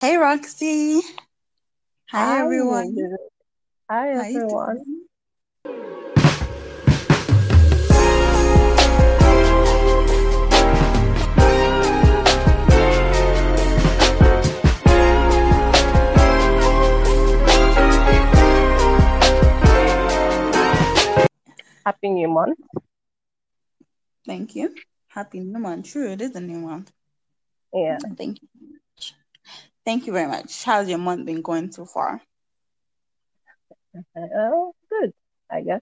Hey Roxy. Hi Hi, everyone. Elizabeth. Hi, everyone. Happy New Month. Thank you. Happy new month. True, it is a new month. Yeah. Thank you. Thank you very much. How's your month been going so far? Oh, good, I guess.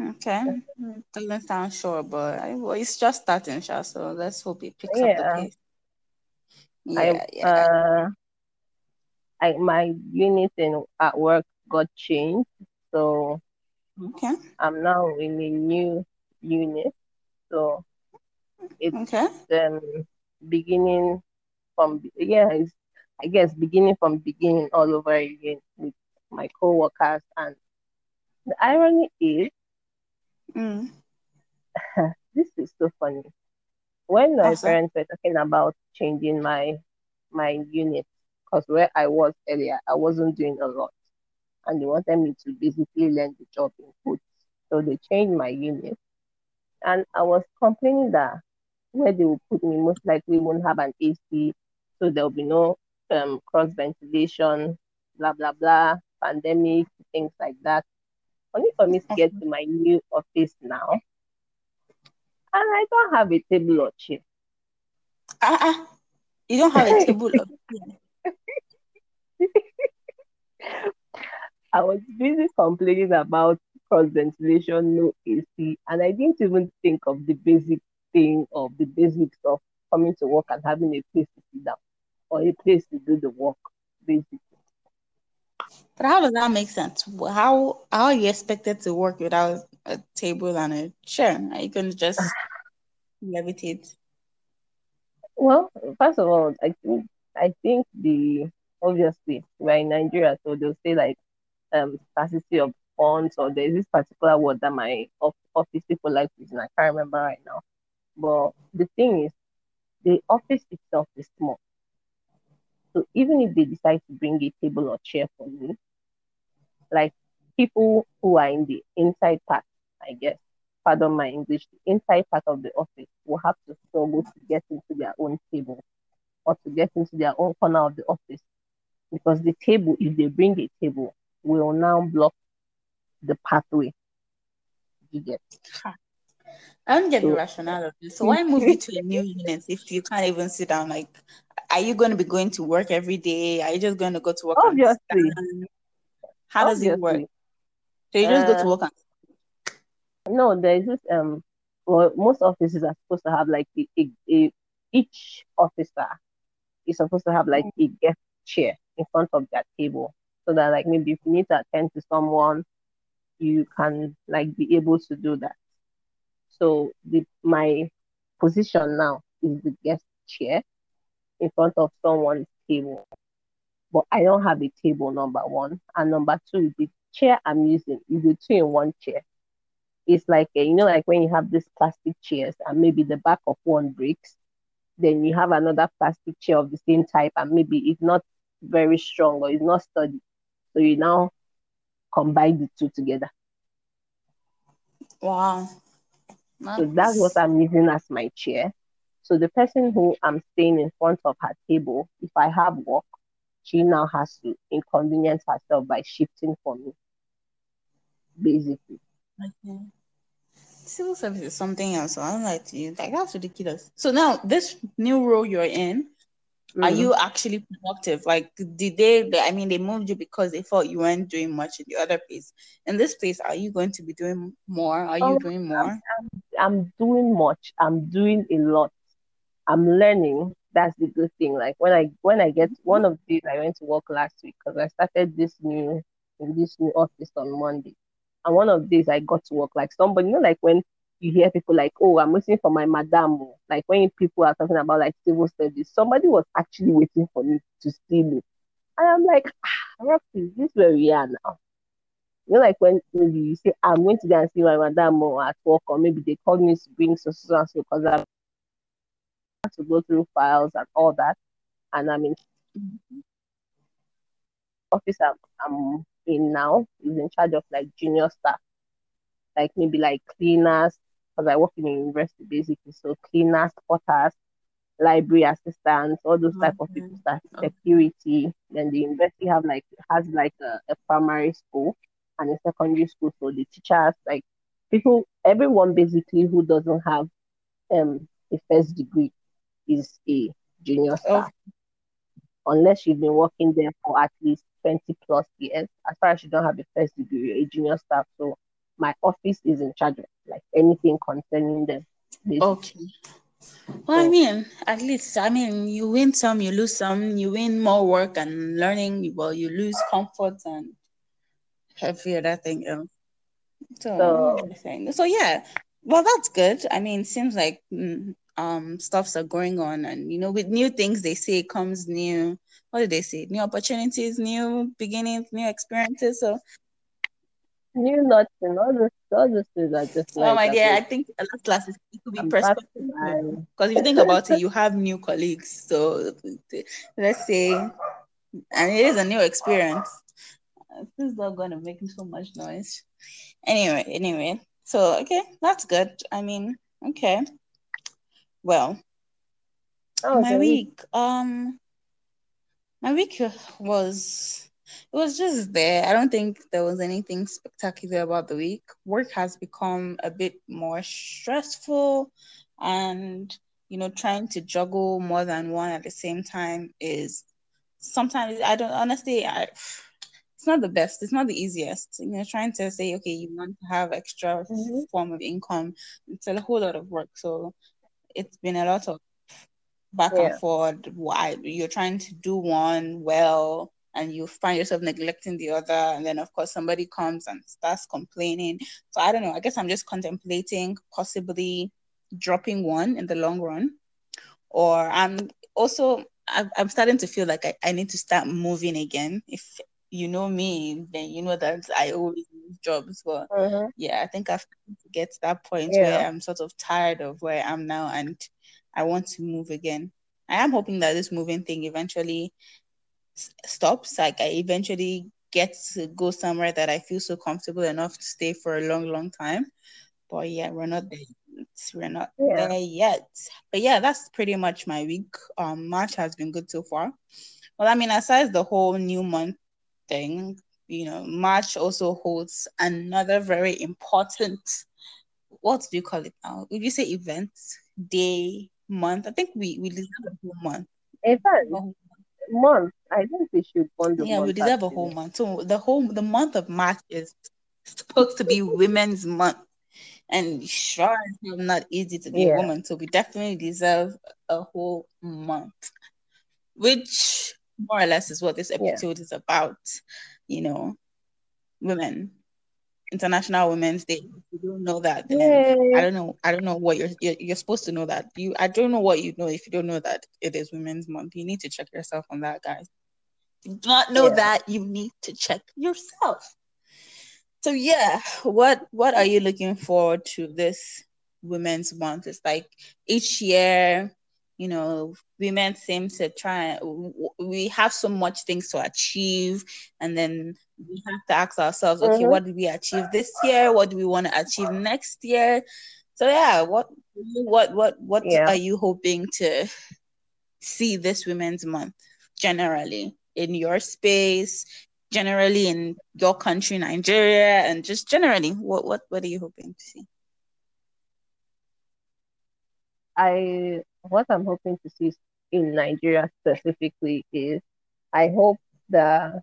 Okay. Doesn't sound sure, but I, well, it's just starting, Sha, so let's hope it picks up the Yeah. I Yeah, yeah. uh I my unit in at work got changed, so Okay. I'm now in a new unit. So it's Okay. um beginning from yeah, it's I guess beginning from beginning all over again with my co-workers and the irony is Mm. this is so funny. when my Awesome. parents were talking about changing my my unit, because where I was earlier, I wasn't doing a lot, and they wanted me to basically learn the job in food. So they changed my unit, and I was complaining that where they would put me most likely won't have an AC, so there'll be no um cross ventilation, blah blah blah, pandemic, things like that. Only for me to get to my new office now, and I don't have a table or chair. Ah, ah. You don't have a table of I was busy complaining about cross ventilation, no AC, and I didn't even think of the basic thing of the basics of coming to work and having a place to sit down or a place to do the work, basically. But how does that make sense? How how are you expected to work without a table and a chair? Are you gonna just levitate? Well, first of all, I think I think the obviously we're in Nigeria, so they'll say like um scarcity of funds or there's this particular word that my office people like using. I can't remember right now. But the thing is, the office itself is small. So even if they decide to bring a table or chair for me, like people who are in the inside part, I guess, pardon my English, the inside part of the office will have to struggle to get into their own table or to get into their own corner of the office because the table, if they bring a table, will now block the pathway. You get I don't get the rationale of this. So why move you to a new unit if you can't even sit down? Like, are you going to be going to work every day? Are you just going to go to work obviously. How does it work? So you just go to uh, work and no, there is this um, well, most offices are supposed to have like a, a, a each officer is supposed to have like a guest chair in front of their table so that like maybe if you need to attend to someone you can like be able to do that so the my position now is the guest chair in front of someone's table but i don't have a table number one and number two the chair i'm using is a two in one chair it's like a, you know like when you have these plastic chairs and maybe the back of one breaks then you have another plastic chair of the same type and maybe it's not very strong or it's not sturdy. So you now combine the two together. wow, So that's what I'm using as my chair. So the person who I'm staying in front of her table, if I have work, she now has to inconvenience herself by shifting for me, basically. okay. Civil service is something else. So I don't like to you. Like that's ridiculous. So now this new role you're in, are Mm. you actually productive? Like, did they, I mean, they moved you because they thought you weren't doing much in the other place. In this place, are you going to be doing more? Are you Um, doing I'm, more? I'm doing much. I'm doing a lot. I'm learning. That's the good thing. Like when I when I get one of these, I went to work last week because I started this new this new office on Monday, and one of these I got to work like somebody. You know, like when you hear people like, "Oh, I'm waiting for my madam," like when people are talking about like civil service, somebody was actually waiting for me to see me, and I'm like, ah, Roxy, is this where we are now? You know, like when maybe you say, "I'm going to go and see my madam or at work," or maybe they called me to bring so so so because I have to go through files and all that. And I'm in office I'm, I'm in now is in charge of like junior staff, like maybe like cleaners, because I work in a university basically, so cleaners, porters, library assistants, all those type of people that security. Then the university have like has like a, a primary school and a secondary school. So the teachers, like people, everyone basically who doesn't have um a first degree is a junior staff. Oh. Unless you've been working there for at least 20 plus years. As far as you don't have a first degree, a junior staff. So my office is in charge of like anything concerning them. Basically. Okay. Well, I mean, at least I mean, you win some, you lose some. You win more work and learning. Well, you lose comfort and every other thing else. Um, so, so, so yeah. Well, that's good. I mean, seems like mm, um stuffs are going on, and you know, with new things, they say comes new. What did they say? New opportunities, new beginnings, new experiences. So new nuts and all those all those things are just oh my dear i think last class it could be perspective because if you think about it you have new colleagues so let's say and it is a new experience this is not going to make so much noise anyway anyway so okay that's good i mean okay well oh, my week um my week was it was just there. I don't think there was anything spectacular about the week. Work has become a bit more stressful, and you know, trying to juggle more than one at the same time is sometimes I don't honestly. I it's not the best. It's not the easiest. You know, trying to say, okay, you want to have extra mm-hmm. form of income. It's a whole lot of work. So it's been a lot of back yeah. and forth. Why you're trying to do one well and you find yourself neglecting the other and then of course somebody comes and starts complaining so i don't know i guess i'm just contemplating possibly dropping one in the long run or i'm also i'm starting to feel like i, I need to start moving again if you know me then you know that i always move jobs but mm-hmm. yeah i think i've to get to that point yeah. where i'm sort of tired of where i am now and i want to move again i am hoping that this moving thing eventually stops, like I eventually get to go somewhere that I feel so comfortable enough to stay for a long, long time. But yeah, we're not there. We're not yeah. there yet. But yeah, that's pretty much my week. Um, March has been good so far. Well, I mean, aside the whole new month thing, you know, March also holds another very important. What do you call it now? Would you say event, day, month? I think we we deserve a whole month. Event month. I think we should bond. Yeah, we deserve a whole month. So the whole the month of March is supposed to be Women's Month, and sure it's not easy to be yeah. a woman. So we definitely deserve a whole month, which more or less is what this episode yeah. is about. You know, women International Women's Day. If you don't know that. I don't know. I don't know what you're, you're, you're supposed to know that. You I don't know what you know if you don't know that it is Women's Month. You need to check yourself on that, guys. If you do not know yeah. that, you need to check yourself. So yeah, what what are you looking forward to this Women's Month? It's like each year you know, women seem to try. We have so much things to achieve, and then we have to ask ourselves, okay, mm-hmm. what did we achieve this year? What do we want to achieve next year? So yeah, what what what what yeah. are you hoping to see this Women's Month generally in your space, generally in your country, Nigeria, and just generally, what what what are you hoping to see? I what I'm hoping to see in Nigeria specifically is I hope that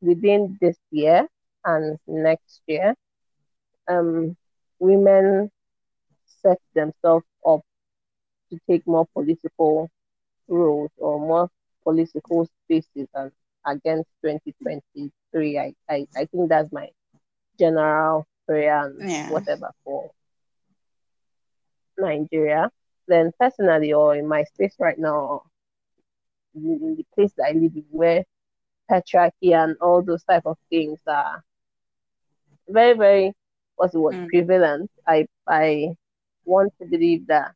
within this year and next year, um, women set themselves up to take more political roles or more political spaces and against 2023. I, I, I think that's my general prayer and yeah. whatever for Nigeria. Then personally or in my space right now, in the place that I live in where patriarchy and all those type of things are very, very what's the word mm. prevalent. I I want to believe that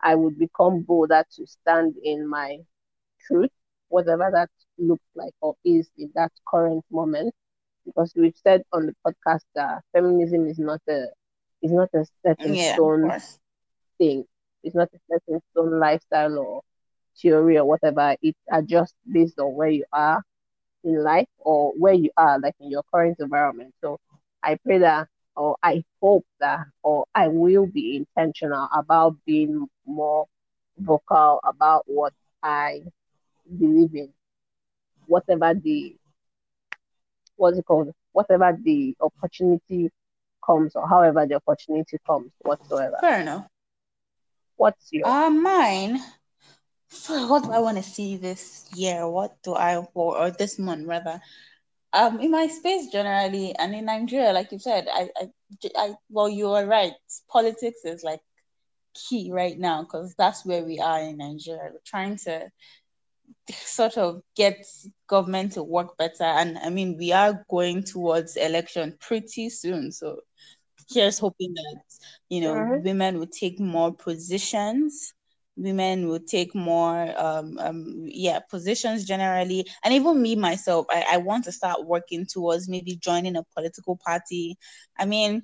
I would become bolder to stand in my truth, whatever that looks like or is in that current moment. Because we've said on the podcast that feminism is not a is not a set in Yeah, stone thing. It's not a set in stone lifestyle or theory or whatever. It adjusts based on where you are in life or where you are, like in your current environment. So I pray that, or I hope that, or I will be intentional about being more vocal about what I believe in, whatever the what's it called, whatever the opportunity comes, or however the opportunity comes, whatsoever. Fair enough. What's your Uh, mine. What do I want to see this year? What do I or, or this month rather? Um, in my space generally, and in Nigeria, like you said, I, I, I well, you are right. Politics is like key right now because that's where we are in Nigeria. We're trying to sort of get government to work better, and I mean, we are going towards election pretty soon. So here's hoping that you know Mhm. women will take more positions women will take more um, um yeah positions generally and even me myself I, I want to start working towards maybe joining a political party i mean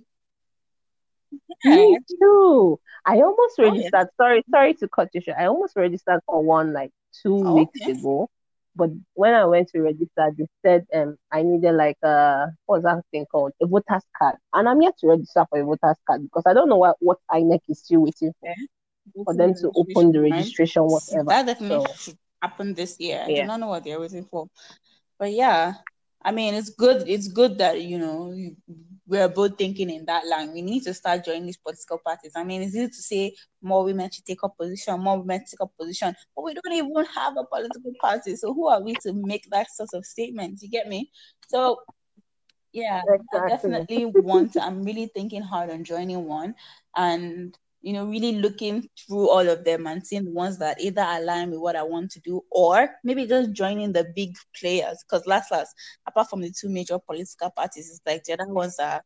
yeah, Me too. I almost Oh, yeah. registered. Sorry, sorry to cut you short. I almost registered for one like two Oh, weeks okay. ago. But when I went to register, they said um I needed like uh what's that thing called? A voter's card. And I'm yet to register for a voter's card because I don't know what, what INEC is still waiting for. For them to open the registration, whatever. that definitely So should happen this year. I do not know what they're waiting for. But yeah i mean it's good it's good that you know you- we're both thinking in that line. We need to start joining these political parties. I mean it's easy to say more women should take up position more women take up position but we don't even have a political party. So who are we to make that sort of statement? You get me? So yeah i definitely want to, i'm really thinking hard on joining one. And you know really looking through all of them and seeing the ones that either align with what i want to do or maybe just joining the big players because last last apart from the two major political parties it's like the other ones are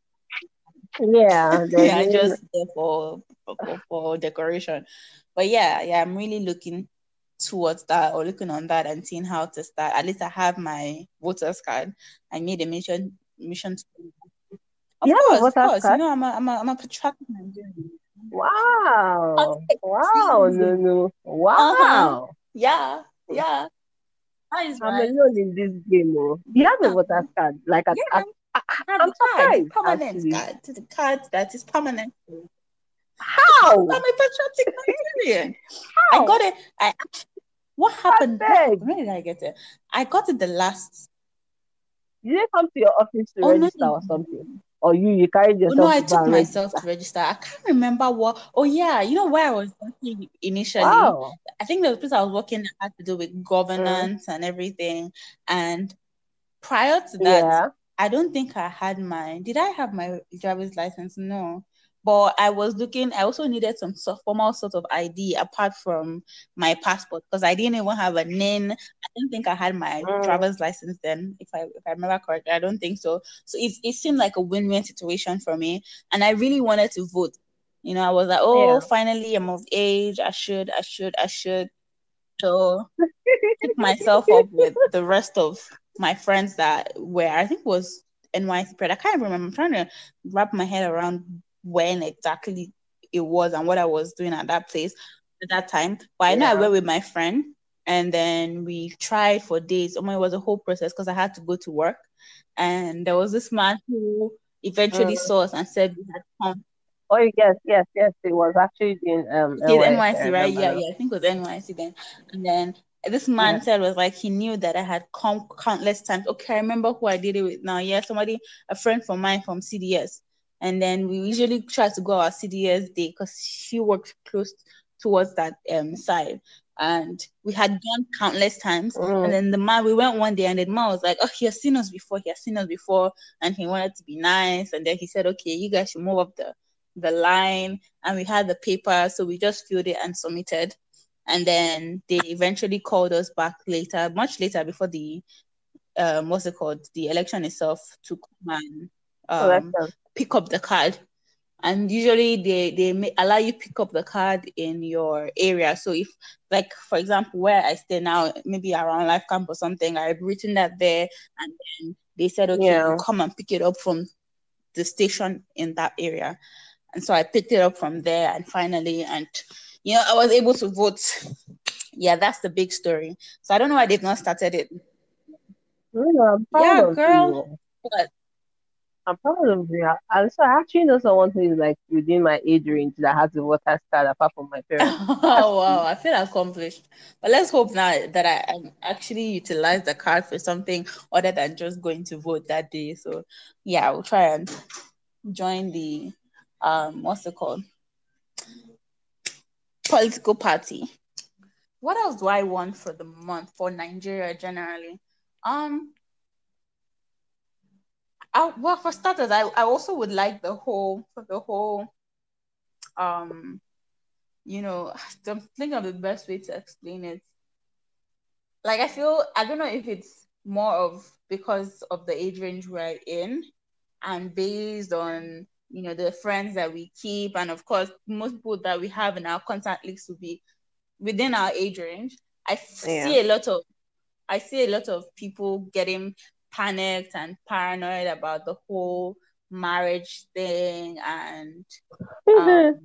Yeah, they are just there for, for for decoration but yeah yeah i'm really looking towards that or looking on that and seeing how to start at least i have my voter's card i made a mission mission to of You course, of course. You know, I'm a, I'm a, I'm a patriotic Nigerian. Wow. Wow, no, no. Uh-huh. Wow. Yeah, yeah. That is I'm right. alone in this game. Oh. You have a Yeah. voter's card. Like, I, Yeah, I have I'm the card, permanent actually. card, the card that is permanent. How? I'm a patriotic Nigerian. I got it. I actually, what happened? When did I get it? I got it the last. Didn't come to your office to Oh no, register or something. Or you, you carried Oh, yourself no, I took myself register. to register. I can't remember what. Oh yeah, you know where I was working initially. Wow. I think the place I was working had to do with governance and everything. And prior to that, Yeah. I don't think I had my. Did I have my driver's license? No. But I was looking. I also needed some formal sort of ID apart from my passport because I didn't even have a NIN. I don't think I had my Mm. driver's license then. If I if I remember correctly, I don't think so. So it it seemed like a win win situation for me, and I really wanted to vote. You know, I was like, oh, Yeah. finally, I'm of age. I should, I should, I should. So pick myself up with the rest of my friends that were, I think was NYSC Pred. I can't remember. I'm trying to wrap my head around when exactly it was and what I was doing at that place at that time. But I know I went with my friend and then we tried for days. Oh my, it was a whole process because I had to go to work. And there was this man who eventually Mm. saw us and said we had come Oh yes, yes, yes. It was actually in um NYSC, NYSC, right? Yeah, yeah. I think it was NYSC then. And then this man Yeah. said was like he knew that I had come countless times. Okay, I remember who I did it with now. Yeah, somebody, a friend from mine from CDS. And then we usually try to go our CDS day because she worked close towards that um side. And we had gone countless times. Mm. And then the man, we went one day, and the man was like, "Oh, he has seen us before. He has seen us before." And he wanted to be nice. And then he said, "Okay, you guys should move up the the line." And we had the paper, so we just filled it and submitted. And then they eventually called us back later, much later before the um what's it called, the election itself, to come and um Collection. pick up the card. and usually they they may allow you pick up the card in your area so if like for example where i stay now maybe around life camp or something i've written that there and then they said okay Yeah. come and pick it up from the station in that area and so i picked it up from there and finally and you know i was able to vote yeah that's the big story so i don't know why they've not started it Yeah, yeah girl you. but I'm proud of you. And so I actually know someone who is like within my age range that has a voter card apart from my parents. Oh wow, I feel accomplished. But let's hope now that I um, actually utilize the card for something other than just going to vote that day. So yeah, I will try and join the um what's it called? Political party. What else do I want for the month for Nigeria generally? Um I, well for starters, I, I also would like the whole for the whole um you know, I'm thinking of the best way to explain it. Like I feel I don't know if it's more of because of the age range we're in and based on you know the friends that we keep and of course most people that we have in our contact list will be within our age range. I Yeah. see a lot of I see a lot of people getting panicked and paranoid about the whole marriage thing and um,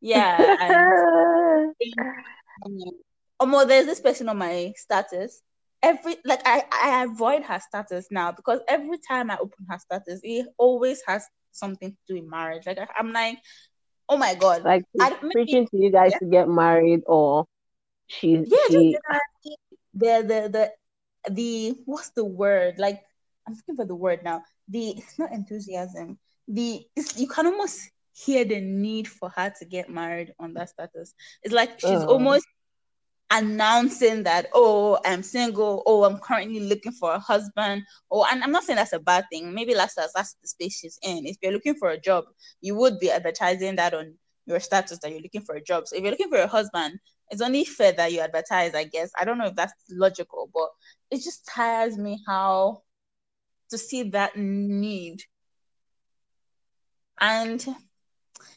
yeah and um, there's this person on my status. Every like I, I avoid her status now because every time I open her status, it always has something to do with marriage. Like I, am like, oh my god, like I, maybe, preaching to you guys yeah. to get married or she's yeah, she the the the the what's the word? Like I'm looking for the word now. The it's not enthusiasm. The it's, you can almost hear the need for her to get married on that status. It's like she's Oh. almost announcing that oh i'm single oh i'm currently looking for a husband oh and i'm not saying that's a bad thing maybe that's that's, that's the space she's in if you're looking for a job you would be advertising that on your status that you're looking for a job so if you're looking for a husband it's only fair that you advertise i guess i don't know if that's logical but it just tires me how to see that need and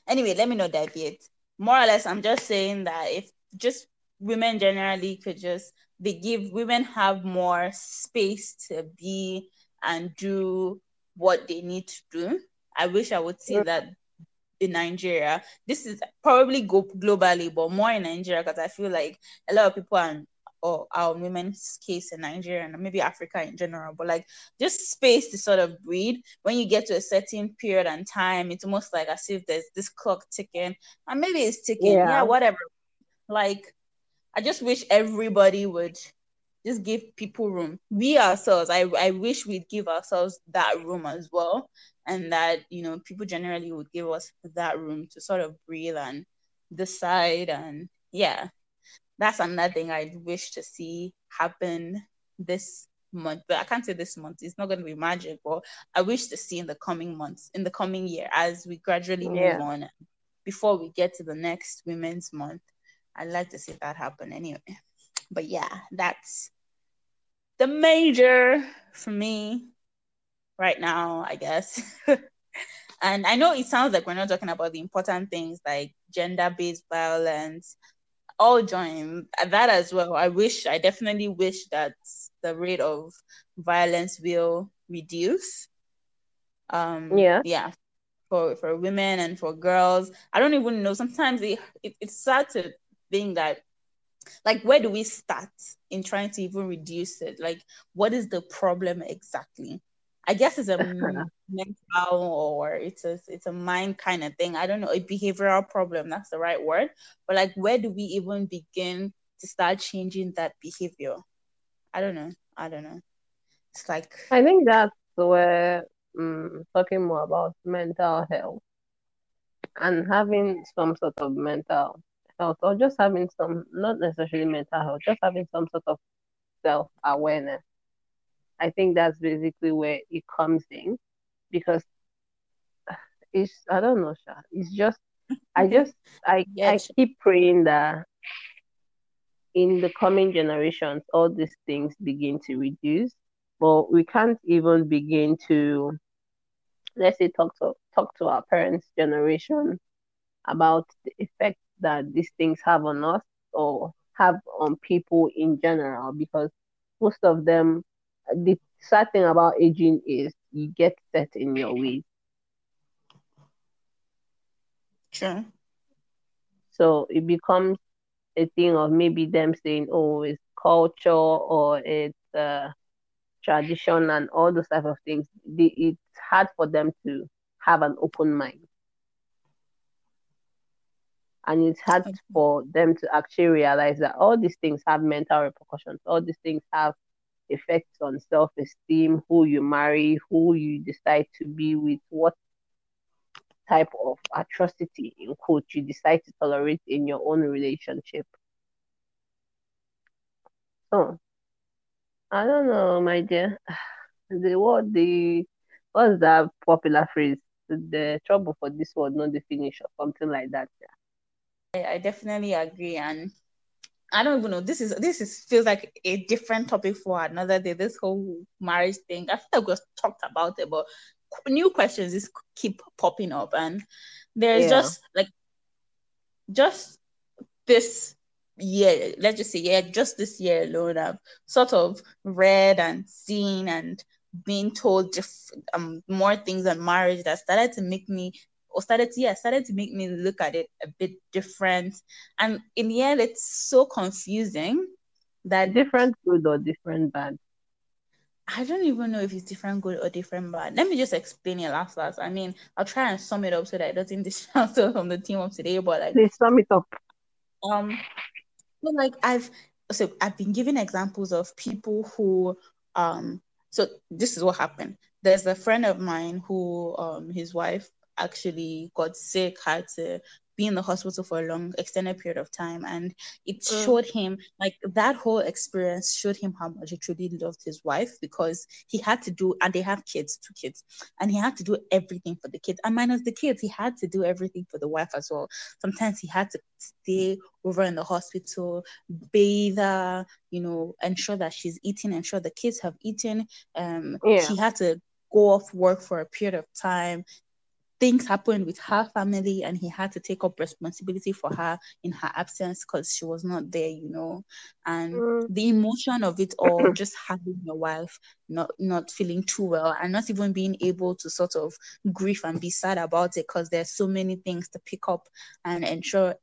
anyway let me not deviate more or less i'm just saying that if just women generally could just they give women have more space to be and do what they need to do. I wish I would see that in Nigeria. This is probably go globally, but more in Nigeria because I feel like a lot of people are or our women's case in Nigeria and maybe Africa in general, but like just space to sort of breathe. When you get to a certain period and time, it's almost like as if there's this clock ticking, and maybe it's ticking, yeah, Yeah. whatever. Like I just wish everybody would just give people room. We ourselves, I, I wish we'd give ourselves that room as well. And that, you know, people generally would give us that room to sort of breathe and decide. And yeah, that's another thing I wish to see happen this month. But I can't say this month, it's not going to be magic, but I wish to see in the coming months, in the coming year, as we gradually Yeah. move on before we get to the next Women's Month. I'd like to see that happen anyway. But yeah, that's the major for me right now, I guess. and I know it sounds like we're not talking about the important things like gender based violence, all join that as well. I wish, I definitely wish that the rate of violence will reduce. Um, Yeah. yeah, for for women and for girls. I don't even know. Sometimes it, it it's sad to think that like where do we start in trying to even reduce it? Like what is the problem exactly? I guess it's a mental or it's a it's a mind kind of thing. I don't know, a behavioral problem, that's the right word. But like where do we even begin to start changing that behavior? I don't know. I don't know. It's like I think that's where um, talking more about mental health and having some sort of mental health, or just having some, not necessarily mental health, just having some sort of self awareness. I think that's basically where it comes in because it's, I don't know, Sha. It's just, I just, I, I keep praying that in the coming generations, all these things begin to reduce. But we can't even begin to let's say talk to talk to our parents' generation about the effect that these things have on us or have on people in general because most of them the sad thing about aging is you get set in your ways. Sure. So it becomes a thing of maybe them saying, oh, it's culture or it's uh, tradition and all those type of things. The, it's hard for them to have an open mind. And it's hard for them to actually realize that all these things have mental repercussions. All these things have effects on self esteem, who you marry, who you decide to be with, what type of atrocity in quote you decide to tolerate in your own relationship. So I don't know, my dear. The what the what's that popular phrase? The trouble for this world, not the finish, or something like that. Yeah. I, I definitely agree, and I don't even know. This is this is feels like a different topic for another day. This whole marriage thing. I feel like we've talked about it, but new questions just keep popping up, and there's yeah. just like just this year. Let's just say yeah, just this year alone, I've sort of read and seen and being told just um more things on marriage that started to make me or started to yeah started to make me look at it a bit different and in the end it's so confusing that different good or different bad I don't even know if it's different good or different bad. Let me just explain it last last. I mean, I'll try and sum it up so that it doesn't distract from the team of today. But like, please sum it up. Um, so like I've so I've been giving examples of people who um. So this is what happened. There's a friend of mine who um his wife actually got sick, had to be in the hospital for a long extended period of time and it mm. showed him like that whole experience showed him how much he truly loved his wife because he had to do and they have kids two kids and he had to do everything for the kids and minus the kids he had to do everything for the wife as well sometimes he had to stay over in the hospital bathe her you know ensure that she's eating ensure the kids have eaten um yeah. he had to go off work for a period of time things happened with her family and he had to take up responsibility for her in her absence because she was not there you know and mm. the emotion of it all just having your wife not not feeling too well and not even being able to sort of grieve and be sad about it because there's so many things to pick up and ensure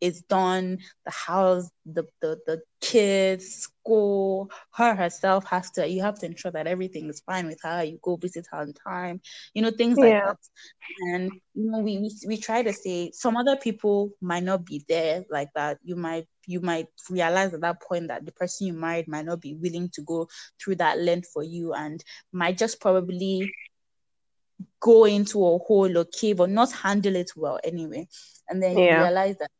is done the house the, the the kids school her herself has to you have to ensure that everything is fine with her you go visit her on time you know things like yeah. that and you know we, we we try to say some other people might not be there like that you might you might realize at that point that the person you married might not be willing to go through that length for you and might just probably go into a hole or cave or not handle it well anyway and then yeah. you realize that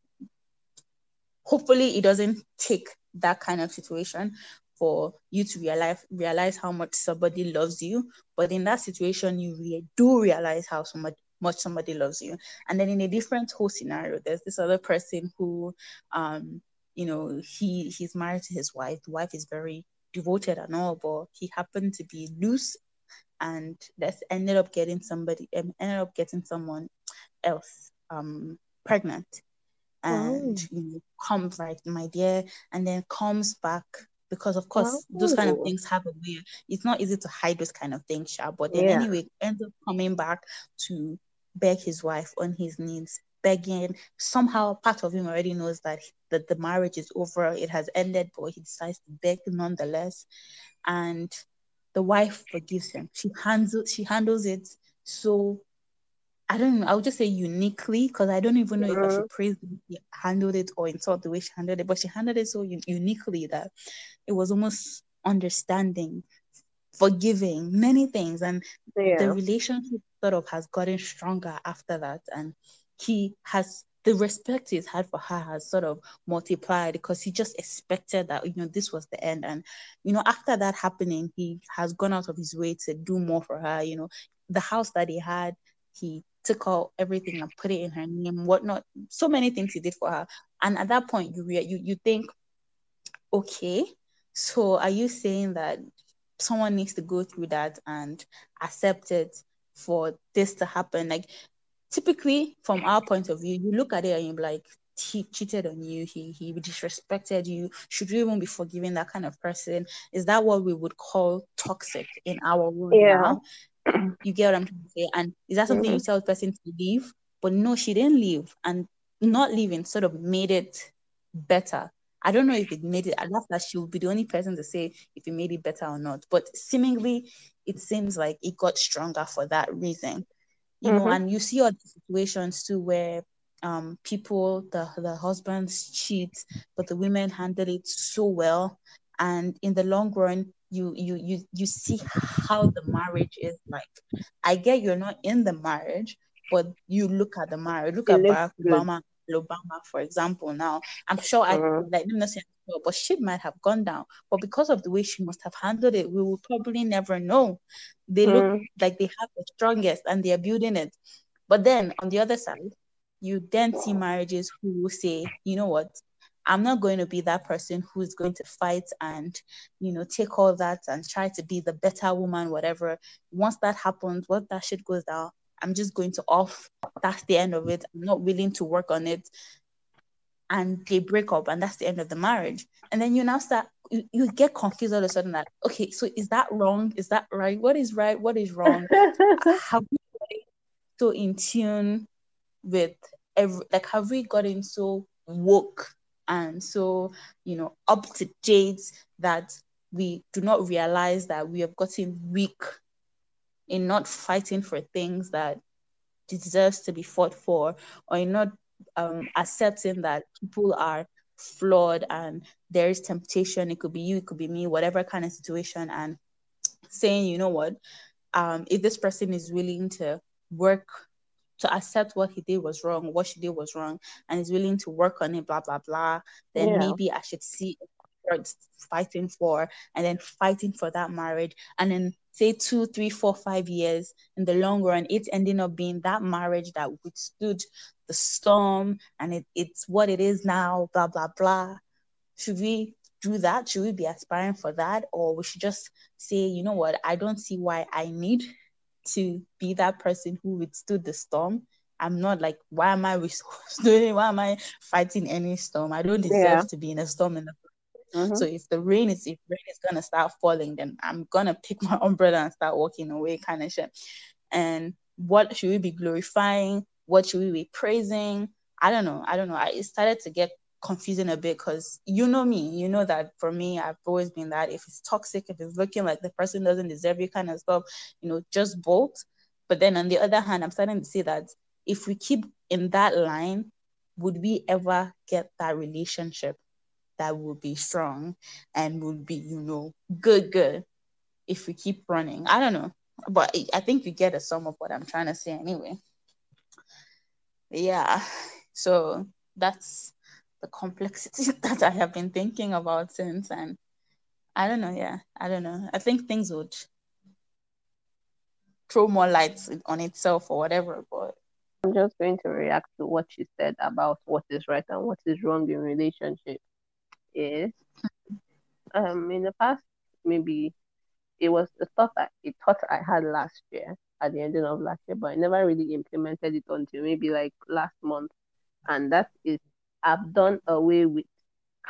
hopefully it doesn't take that kind of situation for you to realize realize how much somebody loves you. But in that situation you re- do realize how so much, much somebody loves you. And then in a different whole scenario there's this other person who um you know he he's married to his wife. The wife is very devoted and all but he happened to be loose and that's ended up getting somebody um, ended up getting someone else um pregnant and oh. you know, comes like my dear, and then comes back because of course those kind of things have a way. It's not easy to hide those kind of things, Sha, but then yeah. anyway, ends up coming back to beg his wife on his knees, begging. Somehow, part of him already knows that that the marriage is over, it has ended, but he decides to beg nonetheless, and the wife forgives him. She handles she handles it so I don't know. I would just say uniquely because I don't even know if I should praise the way she handled it or insult the way she handled it. But she handled it so un- uniquely that it was almost understanding, forgiving, many things, and yeah. the relationship sort of has gotten stronger after that. And he has the respect he's had for her has sort of multiplied because he just expected that you know this was the end and you know after that happening he has gone out of his way to do more for her you know the house that he had he took out everything and put it in her name, whatnot. So many things he did for her. And at that point, you re- you you think, okay, so are you saying that someone needs to go through that and accept it for this to happen. Like typically from our point of view, you look at it and you're like, he cheated on you, he he disrespected you. Should you even be forgiving that kind of person? Is that what we would call toxic in our world yeah. now? You get what I'm trying to say? And is that something mm-hmm. you tell the person to leave? But no, she didn't leave. And not leaving sort of made it better. I don't know if it made it. I love that she would be the only person to say if it made it better or not. But seemingly, it seems like it got stronger for that reason. You mm-hmm. know, and you see other situations too where um people the the husbands cheat, but the women handle it so well, and in the long run, you you you you see how the marriage is like. I get you're not in the marriage, but you look at the marriage. Look it at Barack Obama Obama, for example, now I'm sure I uh-huh. like let me say but she might have gone down. But because of the way she must have handled it, we will probably never know. They look uh-huh. like they have the strongest and they are building it. But then on the other side, you then see marriages who will say, you know what, I'm not going to be that person who's going to fight and, you know, take all that and try to be the better woman, whatever. Once that happens, once that shit goes down, I'm just going to off. That's the end of it. I'm not willing to work on it. And they break up, and that's the end of the marriage. And then you now start, you, you get confused all of a sudden that, okay, so is that wrong? Is that right? What is right? What is wrong? have we gotten so in tune with every, like, have we gotten so woke and so, you know, up to date that we do not realize that we have gotten weak in not fighting for things that deserves to be fought for or in not um, accepting that people are flawed and there is temptation. It could be you it could be me whatever kind of situation. And saying you know what um, if this person is willing to work to accept what he did was wrong what she did was wrong and is willing to work on it blah blah blah then yeah. maybe i should see fighting for and then fighting for that marriage and then say two, three, four, five years in the long run, it's ending up being that marriage that withstood the storm and it, it's what it is now, blah, blah, blah. Should we do that? Should we be aspiring for that? Or we should just say, you know what, I don't see why I need to be that person who withstood the storm. I'm not like, why am I doing? Why am I fighting any storm? I don't deserve yeah. to be in a storm in the Mm-hmm. So if the rain is if rain is gonna start falling, then I'm gonna pick my umbrella and start walking away, kind of shit. And what should we be glorifying? What should we be praising? I don't know. I don't know. I it started to get confusing a bit because you know me, you know that for me, I've always been that if it's toxic, if it's looking like the person doesn't deserve you kind of stuff, you know, just bolt. But then on the other hand, I'm starting to see that if we keep in that line, would we ever get that relationship? that will be strong and will be, you know, good, good if we keep running. I don't know, but I think you get a sum of what I'm trying to say anyway. Yeah, so that's the complexity that I have been thinking about since, and I don't know. Yeah, I don't know. I think things would throw more lights on itself or whatever, but I'm just going to react to what she said about what is right and what is wrong in relationship is um in the past maybe it was the thought that it thought I had last year at the ending of last year, but I never really implemented it until maybe like last month. And that is I've done away with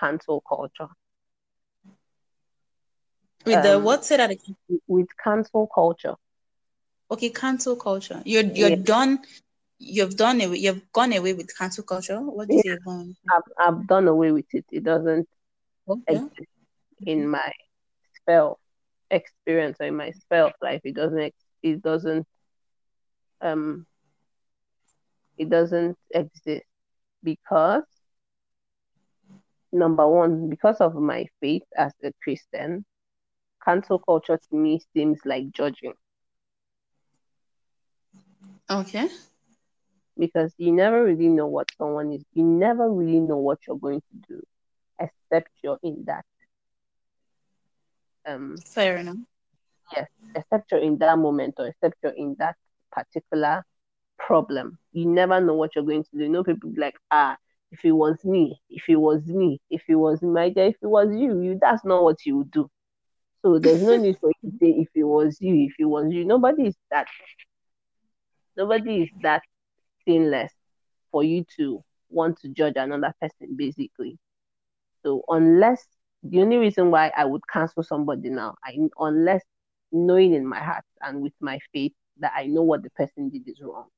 cancel culture. With um, the what said that again? With cancel culture. Okay, cancel culture. You're you're yeah. done you've done it you've gone away with cancel culture. What do you say? I've I've done away with it. It doesn't okay. in my spell experience or in my spell life. It doesn't it doesn't um it doesn't exist because number one, because of my faith as a Christian, cancel culture to me seems like judging. Okay. Because you never really know what someone is, you never really know what you're going to do except you're in that. Um, Fair enough. Yes, except you're in that moment or except you're in that particular problem. You never know what you're going to do. You know, people be like, ah, if it was me, if it was me, if it was my dear, if it was you, you that's not what you would do. So there's no need for you to say if it was you, if it was you. Nobody is that. nobody is that sinless for you to want to judge another person, basically. So unless the only reason why I would cancel somebody now, I unless knowing in my heart and with my faith that I know what the person did is wrong.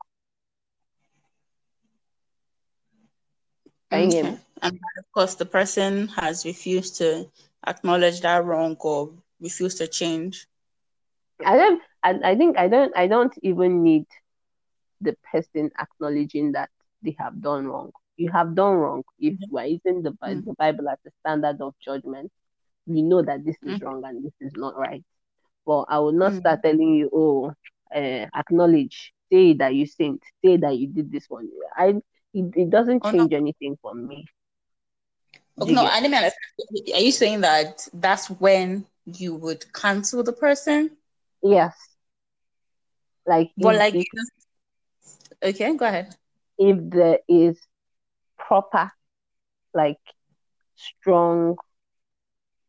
Okay. And of course, the person has refused to acknowledge that wrong or refuse to change. I don't. I, I think I don't. I don't even need the person acknowledging that they have done wrong. You have done wrong. If mm-hmm. we're using the, mm-hmm. the Bible as a standard of judgment, we know that this is mm-hmm. wrong and this is not right. But I will not start mm-hmm. telling you, oh, uh, acknowledge, say that you sinned, say that you did this one. I it, it doesn't oh, change no. anything for me. Okay, no, I didn't understand. Are you saying that that's when you would cancel the person? Yes. Like, but like, it, okay, go ahead. If there is proper, like, strong,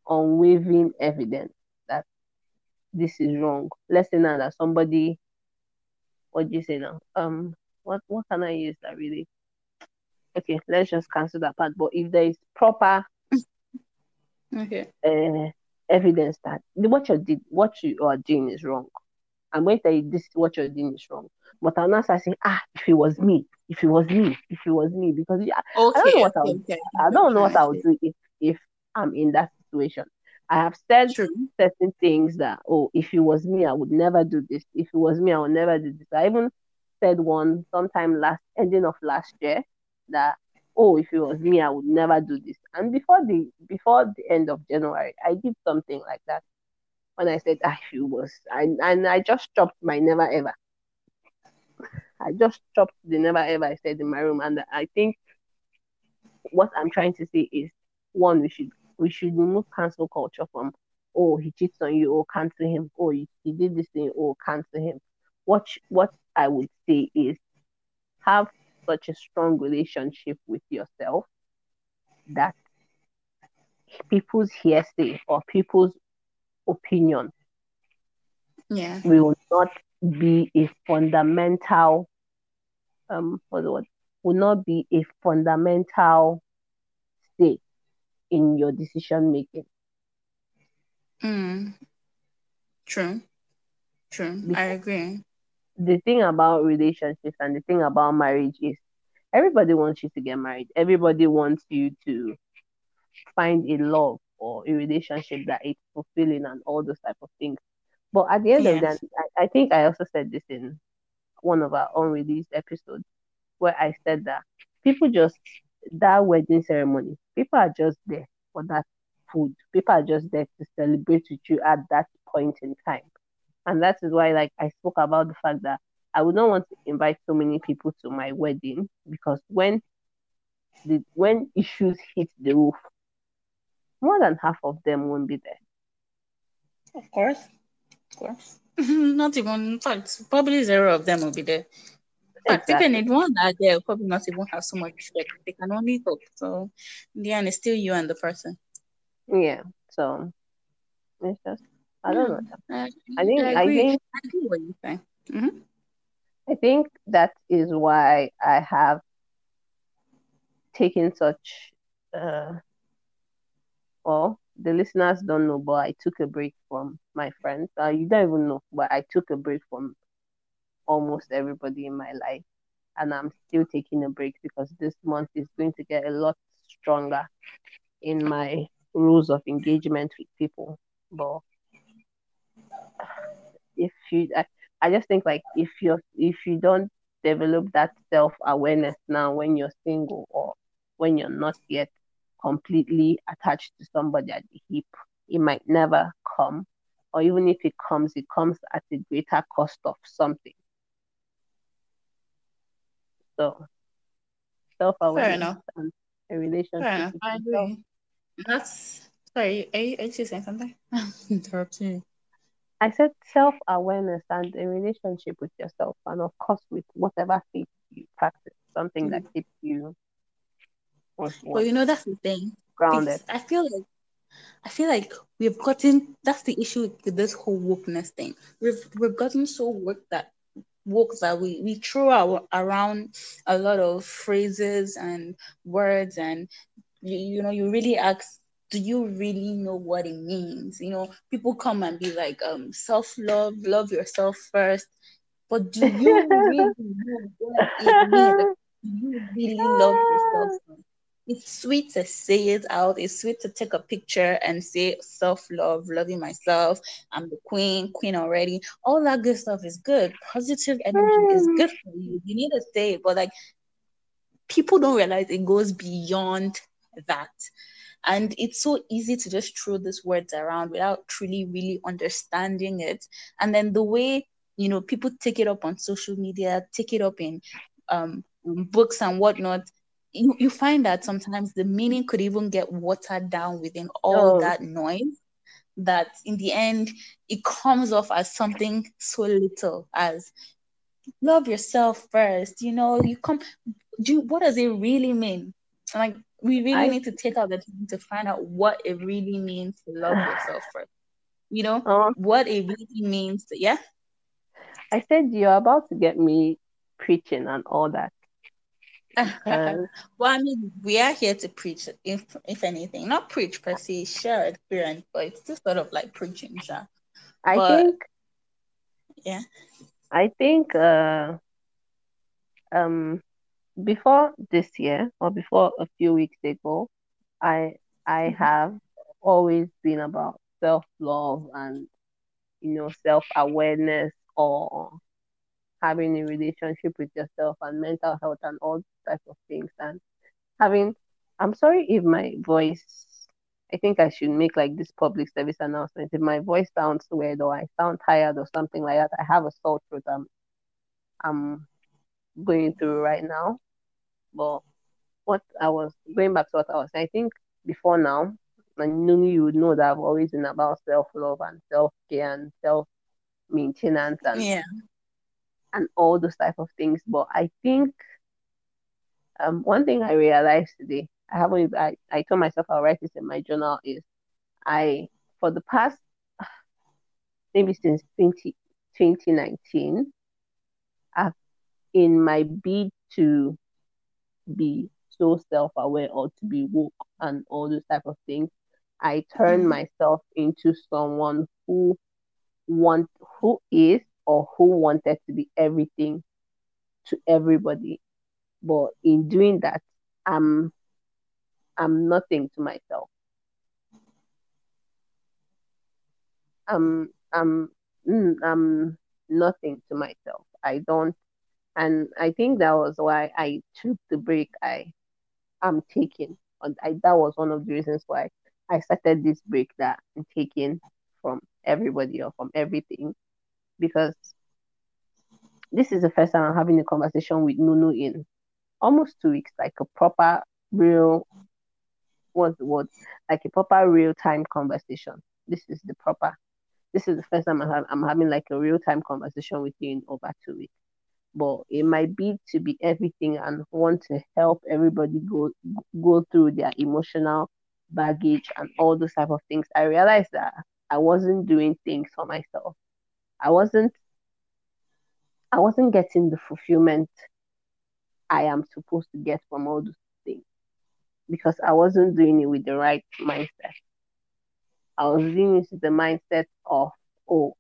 unwavering evidence that this is wrong. Let's say now that somebody, what do you say now? Um, what what can I use that really okay, let's just cancel that part. But if there is proper okay uh, evidence that what you did what you are doing is wrong, I'm going to tell you this what you're doing is wrong. But I'll not say, ah, if it was me, if it was me, if it was me, because yeah, okay, I don't know what I would okay. I don't know what I'll do if if I'm in that situation. I have said True. certain things that, oh, if it was me, I would never do this. If it was me, I would never do this. I even said one sometime last ending of last year that oh if it was me i would never do this. And before the before the end of january i did something like that. When i said ah, if it was I, and i just stopped my never ever. I just stopped the never ever i said in my room. And i think what i'm trying to say is one we should we should remove cancel culture from oh he cheats on you oh cancel him oh he, he did this thing oh cancel him. What what i would say is have such a strong relationship with yourself that people's hearsay or people's opinion yeah will not be a fundamental um what the word will not be a fundamental say in your decision making. Mm. True. True. Because, I agree the thing about relationships and the thing about marriage is everybody wants you to get married. Everybody wants you to find a love or a relationship that is fulfilling and all those type of things. But at the end yes. of that, I, I think I also said this in one of our unreleased episodes where I said that people just that wedding ceremony, people are just there for that food. People are just there to celebrate with you at that point in time. And that is why, like, I spoke about the fact that I would not want to invite so many people to my wedding because when the when issues hit the roof, more than half of them won't be there. Of course, of course. not even, in fact, probably zero of them will be there. But exactly. even if one are there, probably not even have so much respect. They can only talk. So in the end, it's still you and the person. Yeah. So it's just I don't know. I, I think I, I, think I agree what you say. Mm-hmm. I think that is why I have taken such. Uh, well, the listeners don't know, but I took a break from my friends. Uh, you don't even know, but I took a break from almost everybody in my life, and I'm still taking a break because this month is going to get a lot stronger in my rules of engagement with people. But if you I, I just think like if you're if you don't develop that self awareness now when you're single or when you're not yet completely attached to somebody at the hip, it might never come. Or even if it comes, it comes at a greater cost of something. So self awareness and a relationship. Fair enough. I agree. That's sorry, are you, are you saying something? Interrupting you. I said self awareness and a relationship with yourself, and of course, with whatever faith you practice, something mm. that keeps you. Well, you know that's the thing. Grounded. I feel like I feel like we've gotten that's the issue with this whole wokeness thing. We've we've gotten so worked that woke that we we throw our, around a lot of phrases and words and you, you know you really ask do you really know what it means you know people come and be like um self-love love yourself first but do you really know what it means like, do you really love yourself first? it's sweet to say it out. It's sweet to take a picture and say self love, loving myself. I'm the queen, queen already. All that good stuff is good. Positive energy is good for you. You need to say it, but like people don't realize it goes beyond that. And it's so easy to just throw these words around without truly, really understanding it. And then the way, you know, people take it up on social media, take it up in um, books and whatnot, you, you find that sometimes the meaning could even get watered down within all oh. that noise that in the end it comes off as something so little as love yourself first you know you come do what does it really mean like we really I, need to take out the time to find out what it really means to love yourself first. You know uh, what it really means to, yeah? I said you're about to get me preaching and all that. Well, I mean, we are here to preach, if if anything, not preach per se, share experience, but it's just sort of like preaching, yeah. I but, think, yeah, I think, uh, um, before this year or before a few weeks ago, I I mm-hmm. have always been about self love and you know self awareness or having a relationship with yourself and mental health and all types of things. And having i'm sorry if my voice i think i should make like this public service announcement. If my voice sounds weird or i sound tired or something like that i have a sore throat i'm i'm going through right now but what i was going back to what i was saying, i think before now I knew you would know that I've always been about self love and self care and self maintenance and yeah and all those type of things. But I think um, one thing I realized today, I haven't, I, I told myself I'll write this in my journal is I, for the past, maybe since 20, 2019, I've, in my bid to be so self-aware or to be woke and all those type of things, I turn mm-hmm. myself into someone who want who is or who wanted to be everything to everybody. But in doing that, I'm I'm nothing to myself. I'm I'm mm, I'm nothing to myself. I don't and I think that was why I took the break I am taking. And I, that was one of the reasons why I started this break that I'm taking from everybody or from everything because this is the first time I'm having a conversation with Nunu in almost two weeks, like a proper, real, what's the word? Like a proper real time conversation. This is the proper, this is the first time I'm, I'm having like a real time conversation with you in over two weeks. But it might be to be everything and want to help everybody go go through their emotional baggage and all those type of things. I realized that I wasn't doing things for myself. I wasn't I wasn't getting the fulfillment I am supposed to get from all those things because I wasn't doing it with the right mindset. I was doing it with the mindset of, oh,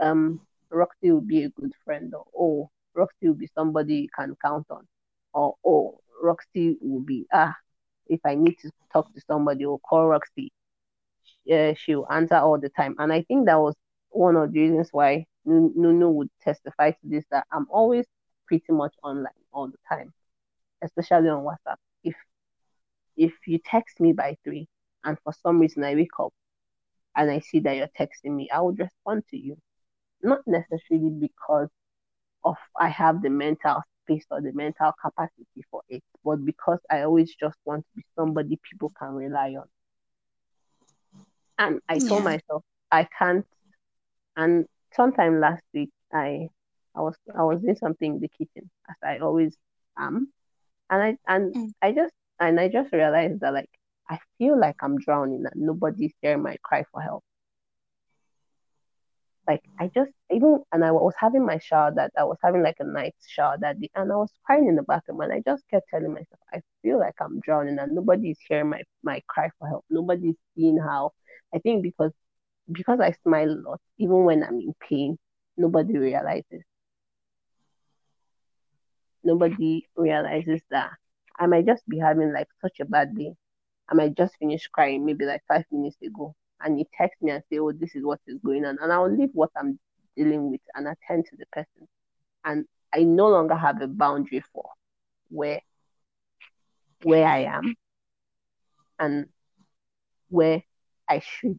um, Roxy will be a good friend, or oh, Roxy will be somebody you can count on, or oh, Roxy will be ah, if I need to talk to somebody, or call Roxy. Yeah, she will answer all the time, and I think that was one of the reasons why Nunu would testify to this that I'm always pretty much online all the time, especially on WhatsApp. If if you text me by three and for some reason I wake up and I see that you're texting me, I would respond to you. Not necessarily because of I have the mental space or the mental capacity for it, but because I always just want to be somebody people can rely on. And I told yeah. myself I can't and sometime last week, I I was I was doing something in the kitchen as I always am, and I and mm. I just and I just realized that like I feel like I'm drowning and nobody's hearing my cry for help. Like I just even and I was having my shower that I was having like a night shower that day, and I was crying in the bathroom, and I just kept telling myself, I feel like I'm drowning, and nobody's hearing my my cry for help. Nobody's seeing how. I think because because I smile a lot, even when I'm in pain, nobody realizes. Nobody realizes that I might just be having like such a bad day. I might just finish crying maybe like five minutes ago, and you text me and say, "Oh, this is what is going on," and I'll leave what I'm dealing with and attend to the person. And I no longer have a boundary for where where I am and where I should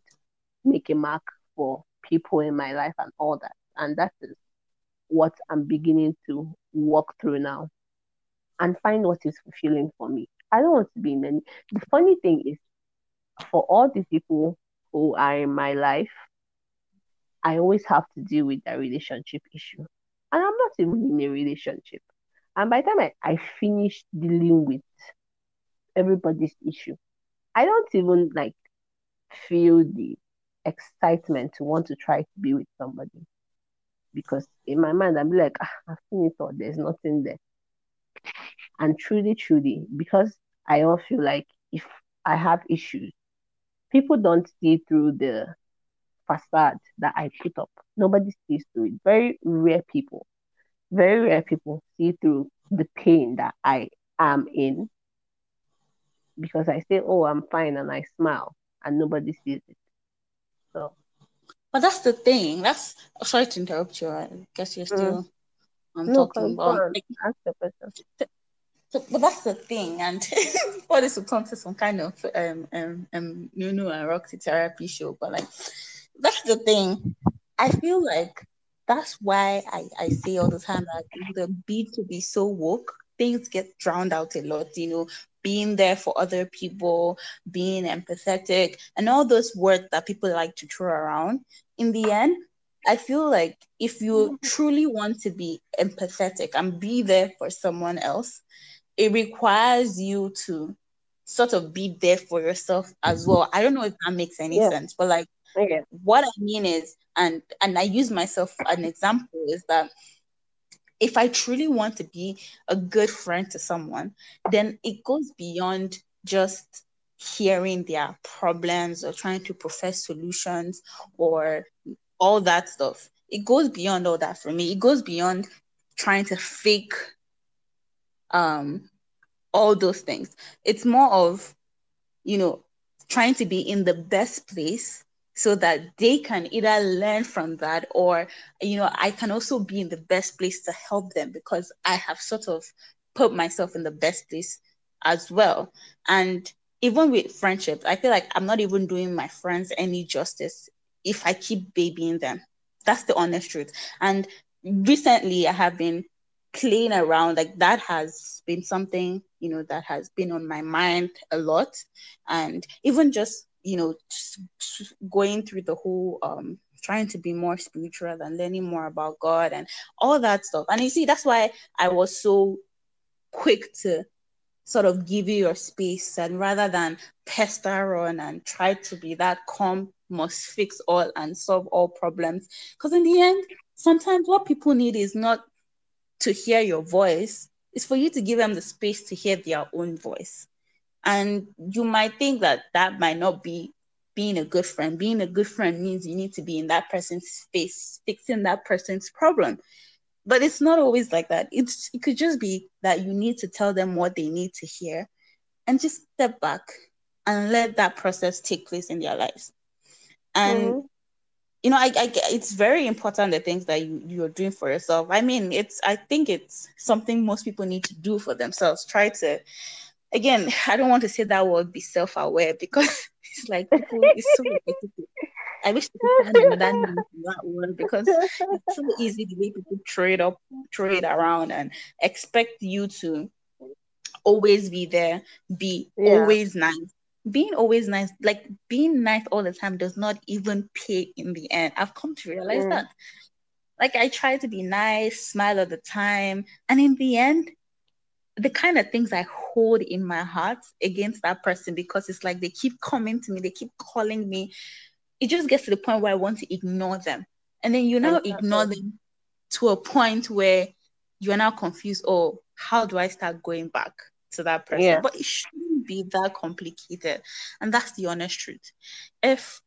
make a mark for people in my life and all that. And that is what I'm beginning to walk through now and find what is fulfilling for me. I don't want to be in any. The funny thing is, for all these people who are in my life, I always have to deal with a relationship issue. And I'm not even in a relationship. And by the time I, I finish dealing with everybody's issue, I don't even like feel the excitement to want to try to be with somebody. Because in my mind, I'm like, ah, I've seen it all, there's nothing there. And truly, truly, because I all feel like if I have issues, people don't see through the facade that I put up. Nobody sees through it. Very rare people, very rare people see through the pain that I am in because I say, oh, I'm fine and I smile and nobody sees it. So. But that's the thing. That's sorry to interrupt you. I guess you're still mm. I'm no, talking about. Like, ask the question. So, but that's the thing, and for this will turn to some kind of um um um Nunu and Roxy therapy show, but like that's the thing. I feel like that's why I, I say all the time that the beat to be so woke, things get drowned out a lot, you know, being there for other people, being empathetic, and all those words that people like to throw around. In the end, I feel like if you truly want to be empathetic and be there for someone else, it requires you to sort of be there for yourself as well. I don't know if that makes any yeah. sense, but like Okay. What I mean is, and and I use myself an example is that if I truly want to be a good friend to someone, then it goes beyond just hearing their problems or trying to profess solutions or all that stuff. It goes beyond all that for me. It goes beyond trying to fake um all those things. It's more of, you know, trying to be in the best place so that they can either learn from that or you know i can also be in the best place to help them because i have sort of put myself in the best place as well. And even with friendships i feel like i'm not even doing my friends any justice if i keep babying them. That's the honest truth. And recently i have been playing around like that has been something you know that has been on my mind a lot. And even just you know going through the whole um trying to be more spiritual and learning more about god and all that stuff. And you see that's why i was so quick to sort of give you your space and rather than pester on and try to be that calm must fix all and solve all problems. Because in the end sometimes what people need is not to hear your voice is for you to give them the space to hear their own voice and you might think that that might not be being a good friend. Being a good friend means you need to be in that person's space, fixing that person's problem. But it's not always like that. It's it could just be that you need to tell them what they need to hear and just step back and let that process take place in their lives. And mm-hmm. You know, I, I it's very important the things that you, you're doing for yourself. I mean, it's I think it's something most people need to do for themselves. Try to again, I don't want to say that word be self-aware because it's like people it's so repetitive. I wish people had another that word because it's so easy the way people trade up, trade around and expect you to always be there, be yeah. always nice. Being always nice, like being nice all the time does not even pay in the end. I've come to realize mm. that. Like I try to be nice, smile all the time, and in the end, the kind of things I hold in my heart against that person because it's like they keep coming to me, they keep calling me. It just gets to the point where I want to ignore them. And then you now ignore them to a point where you are now confused. Oh, how do I start going back to that person? Yeah. But it shouldn't be that complicated. And that's the honest truth. If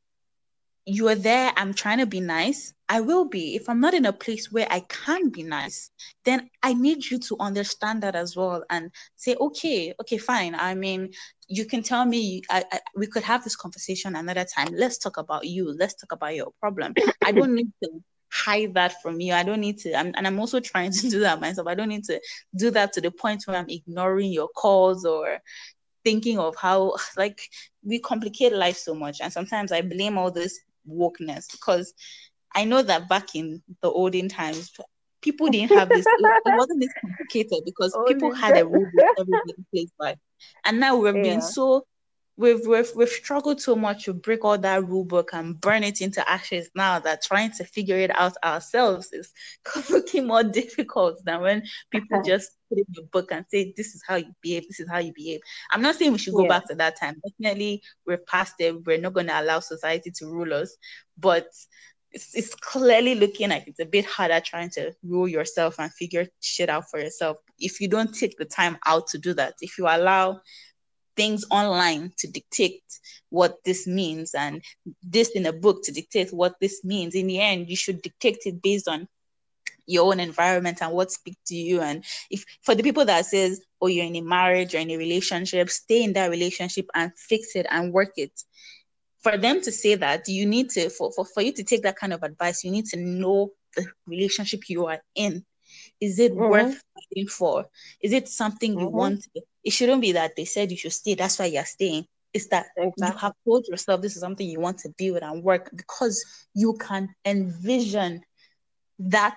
you are there, I'm trying to be nice, I will be. If I'm not in a place where I can be nice, then I need you to understand that as well and say, okay, okay, fine. I mean, you can tell me I, I, we could have this conversation another time. Let's talk about you. Let's talk about your problem. I don't need to hide that from you. I don't need to, I'm, and I'm also trying to do that myself. I don't need to do that to the point where I'm ignoring your calls or thinking of how, like, we complicate life so much. And sometimes I blame all this wokeness because I know that back in the olden times, people didn't have this. it, wasn't this complicated because oh, people had a rule everybody plays by, and now we're yeah. been so we've, we've we've struggled so much to break all that rule book and burn it into ashes now that trying to figure it out ourselves is looking more difficult than when people just put in the book and say this is how you behave this is how you behave. I'm not saying we should go yeah. back to that time. Definitely we're past it. We're not going to allow society to rule us. But it's, it's clearly looking like it's a bit harder trying to rule yourself and figure shit out for yourself if you don't take the time out to do that. If you allow things online to dictate what this means and this in a book to dictate what this means. In the end you should dictate it based on your own environment and what speaks to you. And if for the people that says oh you're in a marriage or in a relationship stay in that relationship and fix it and work it. For them to say that you need to for, for, for you to take that kind of advice you need to know the relationship you are in. Is it mm-hmm. worth fighting for? Is it something mm-hmm. you want it shouldn't be that they said you should stay. That's why you're staying. It's that exactly. you have told yourself this is something you want to build and work because you can envision that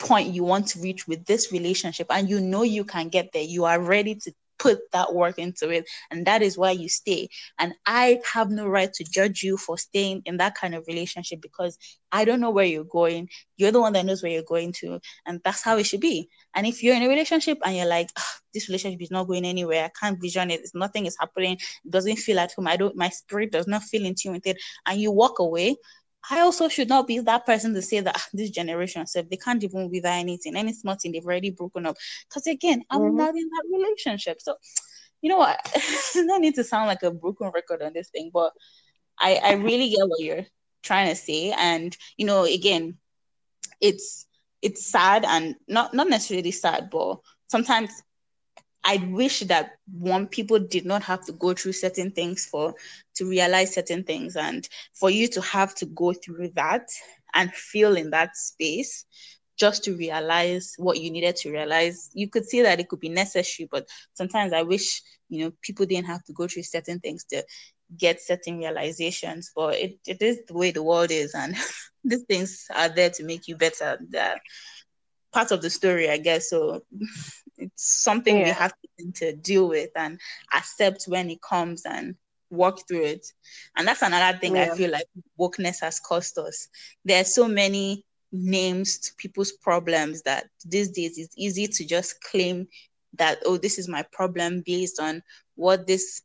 point you want to reach with this relationship and you know you can get there. You are ready to put that work into it and that is why you stay. And i have no right to judge you for staying in that kind of relationship because i don't know where you're going. You're the one that knows where you're going to and that's how it should be. And if you're in a relationship and you're like this relationship is not going anywhere. I can't vision it. Nothing is happening. It doesn't feel at home. I don't my spirit does not feel in tune with it. And you walk away I also should not be that person to say that ah, this generation said they can't even be without anything, any small thing they've already broken up. Because again, I'm mm-hmm. not in that relationship. So, you know what? no need to sound like a broken record on this thing, but I, I really get what you're trying to say. And, you know, again, it's it's sad and not not necessarily sad, but sometimes I wish that one people did not have to go through certain things for to realize certain things and for you to have to go through that and feel in that space just to realize what you needed to realize. You could see that it could be necessary, but sometimes I wish, you know, people didn't have to go through certain things to get certain realizations. But it, it is the way the world is, and these things are there to make you better. They're part of the story, I guess. So it's something yeah. we have to, to deal with and accept when it comes and work through it. And that's another thing yeah. I feel like wokeness has cost us. There are so many names to people's problems that these days it's easy to just claim that, oh, this is my problem based on what this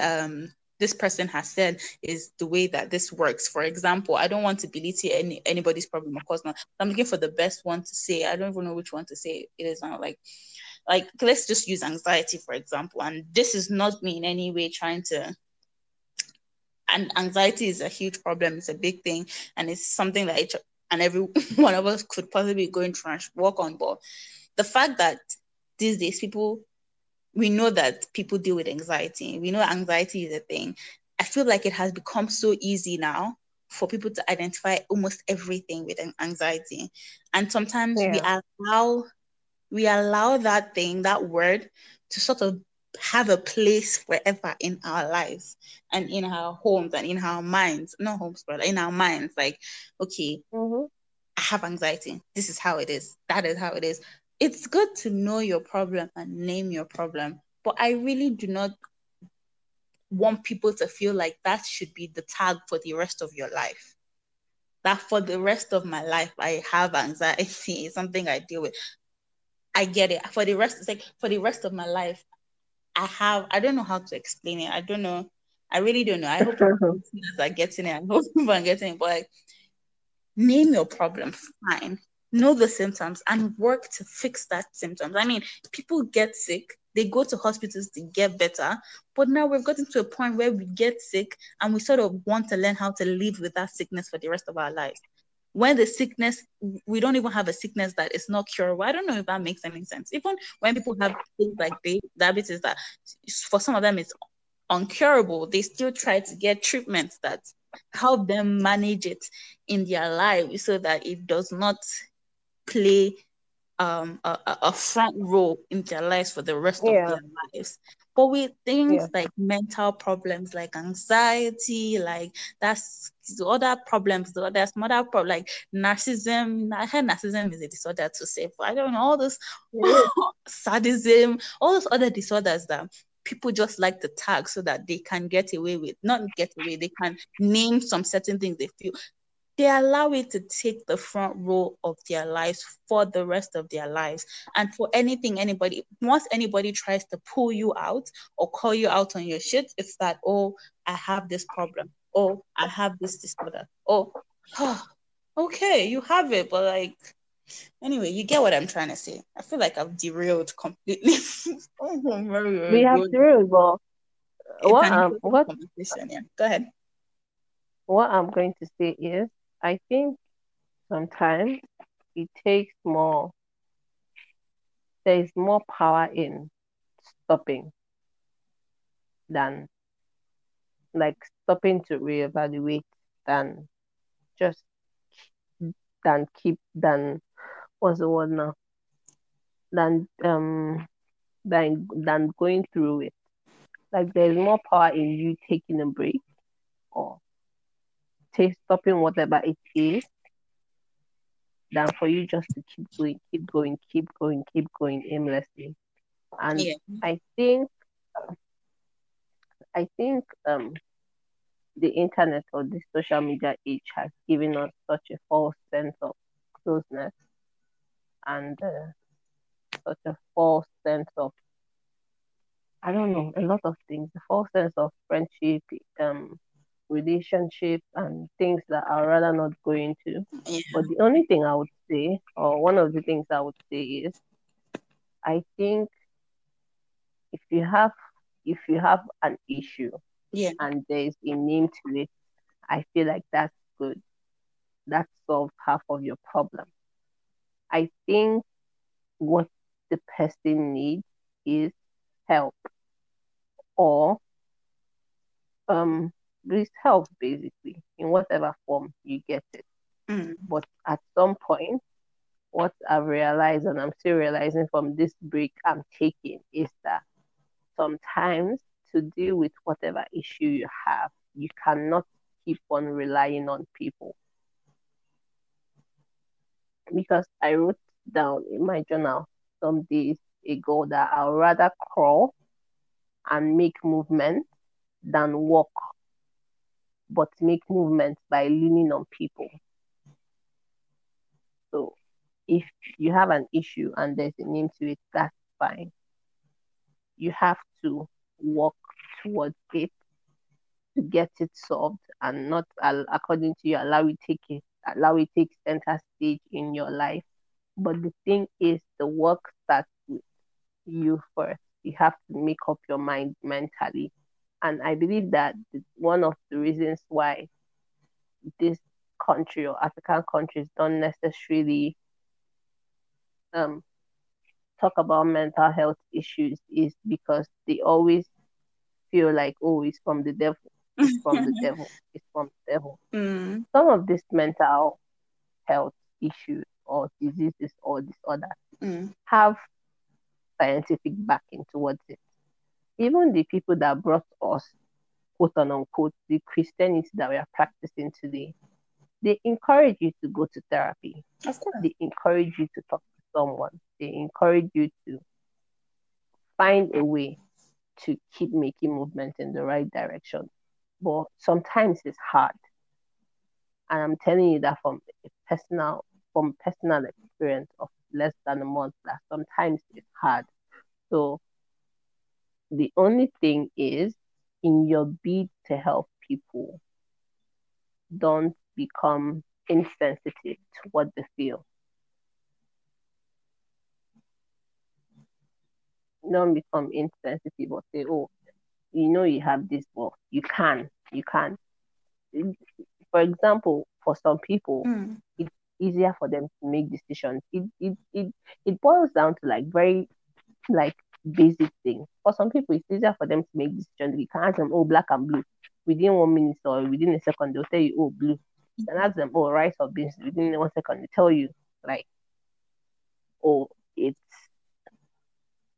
um this person has said is the way that this works. For example, I don't want to belittle any anybody's problem, of course not. I'm looking for the best one to say. I don't even know which one to say. It is not like like let's just use anxiety for example and this is not me in any way trying to and anxiety is a huge problem it's a big thing and it's something that each and every one of us could possibly go and try work on but the fact that these days people we know that people deal with anxiety we know anxiety is a thing i feel like it has become so easy now for people to identify almost everything with anxiety and sometimes yeah. we allow we allow that thing, that word, to sort of have a place wherever in our lives and in our homes and in our minds. No homes, but in our minds. Like, okay, mm-hmm. I have anxiety. This is how it is. That is how it is. It's good to know your problem and name your problem, but I really do not want people to feel like that should be the tag for the rest of your life that for the rest of my life I have anxiety. It's something I deal with. I get it. For the rest, it's like for the rest of my life, I have. I don't know how to explain it. I don't know. I really don't know. I hope listeners are getting it. I hope people are getting it. But like, name your problem, fine. Know the symptoms and work to fix that symptoms. I mean, people get sick, they go to hospitals to get better, but now we've gotten to a point where we get sick and we sort of want to learn how to live with that sickness for the rest of our lives. When the sickness, we don't even have a sickness that is not curable. I don't know if that makes any sense. Even when people have things like diabetes, that for some of them it's uncurable, they still try to get treatments that help them manage it in their lives so that it does not play um, a, a, front role in their lives for the rest yeah. of their lives. But with things yeah. like mental problems, like anxiety, like that's the other problems, the there's other problems like narcissism. I heard narcissism is a disorder to say, but I don't know all those sadism, all those other disorders that people just like to tag so that they can get away with not get away they can name some certain things they feel they allow it to take the front row of their lives for the rest of their lives and for anything anybody once anybody tries to pull you out or call you out on your shit it's that oh i have this problem oh i have this disorder oh, oh okay you have it but like Anyway, you get what I'm trying to say. I feel like I've derailed completely. we have derailed, but what, um, what, yeah. Go ahead. What I'm going to say is, I think sometimes it takes more, there is more power in stopping than like stopping to reevaluate than just than keep than what's the word now? Than um than than going through it. Like there's more power in you taking a break or stopping whatever it is than for you just to keep going, keep going, keep going, keep going aimlessly. And yeah. I think I think um the internet or the social media age has given us such a false sense of closeness and uh, such a false sense of I don't know a lot of things, a false sense of friendship, um, relationship, and things that I rather not go into. Yeah. But the only thing I would say, or one of the things I would say is, I think if you have if you have an issue, yeah, and there's a name to it, I feel like that's good. That solves half of your problem. I think what the person needs is help or um this help basically in whatever form you get it. Mm. But at some point, what I've realized and I'm still realizing from this break I'm taking is that sometimes to deal with whatever issue you have, you cannot keep on relying on people because I wrote down in my journal some days ago that I'd rather crawl and make movement than walk, but make movements by leaning on people. So if you have an issue and there's a name to it, that's fine. You have to work towards it to get it solved and not according to you allow it take it allow it take center stage in your life. But the thing is, the work starts with you first. You have to make up your mind mentally. And I believe that one of the reasons why this country or African countries don't necessarily um, talk about mental health issues is because they always feel like, oh, it's from the devil it's from the devil. It's from the devil. Mm. Some of these mental health issues or diseases or disorders mm. have scientific backing towards it. Even the people that brought us, quote unquote, the Christianity that we are practicing today, they encourage you to go to therapy. They encourage you to talk to someone. They encourage you to find a way to keep making movement in the right direction but sometimes it's hard. And I'm telling you that from personal from personal experience of less than a month that sometimes it's hard. So the only thing is in your bid to help people, don't become insensitive to what they feel. Don't become insensitive or say, oh, you know you have this, but you can, you can. For example, for some people, Mm. it's easier for them to make decisions. It it it, it boils down to like very like basic things. For some people, it's easier for them to make decisions. You can ask them, oh, black and blue. Within one minute or within a second, they'll tell you, oh, blue. And ask them, oh, rice or beans. Within one second, they tell you, like, oh, it's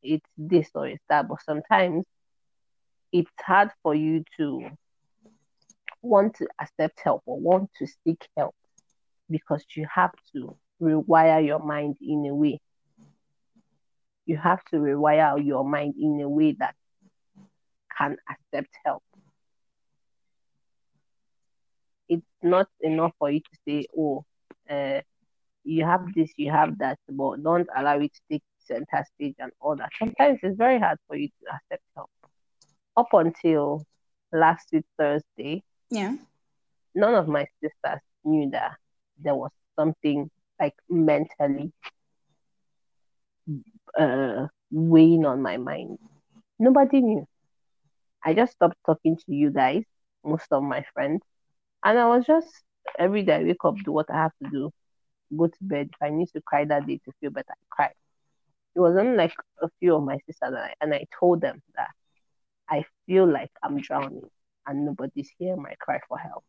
it's this or it's that. But sometimes it's hard for you to want to accept help or want to seek help because you have to rewire your mind in a way. You have to rewire your mind in a way that can accept help. It's not enough for you to say, oh, uh, you have this, you have that, but don't allow it to take center stage and all that. Sometimes it's very hard for you to accept help. Up until last week, Thursday, Yeah. none of my sisters knew that there was something like mentally uh, weighing on my mind. Nobody knew. I just stopped talking to you guys, most of my friends, and I was just every day I wake up, do what I have to do, go to bed. If I need to cry that day to feel better, I cry. It was only like a few of my sisters and I, and I told them that I feel like I'm drowning and nobody's hearing my cry for help.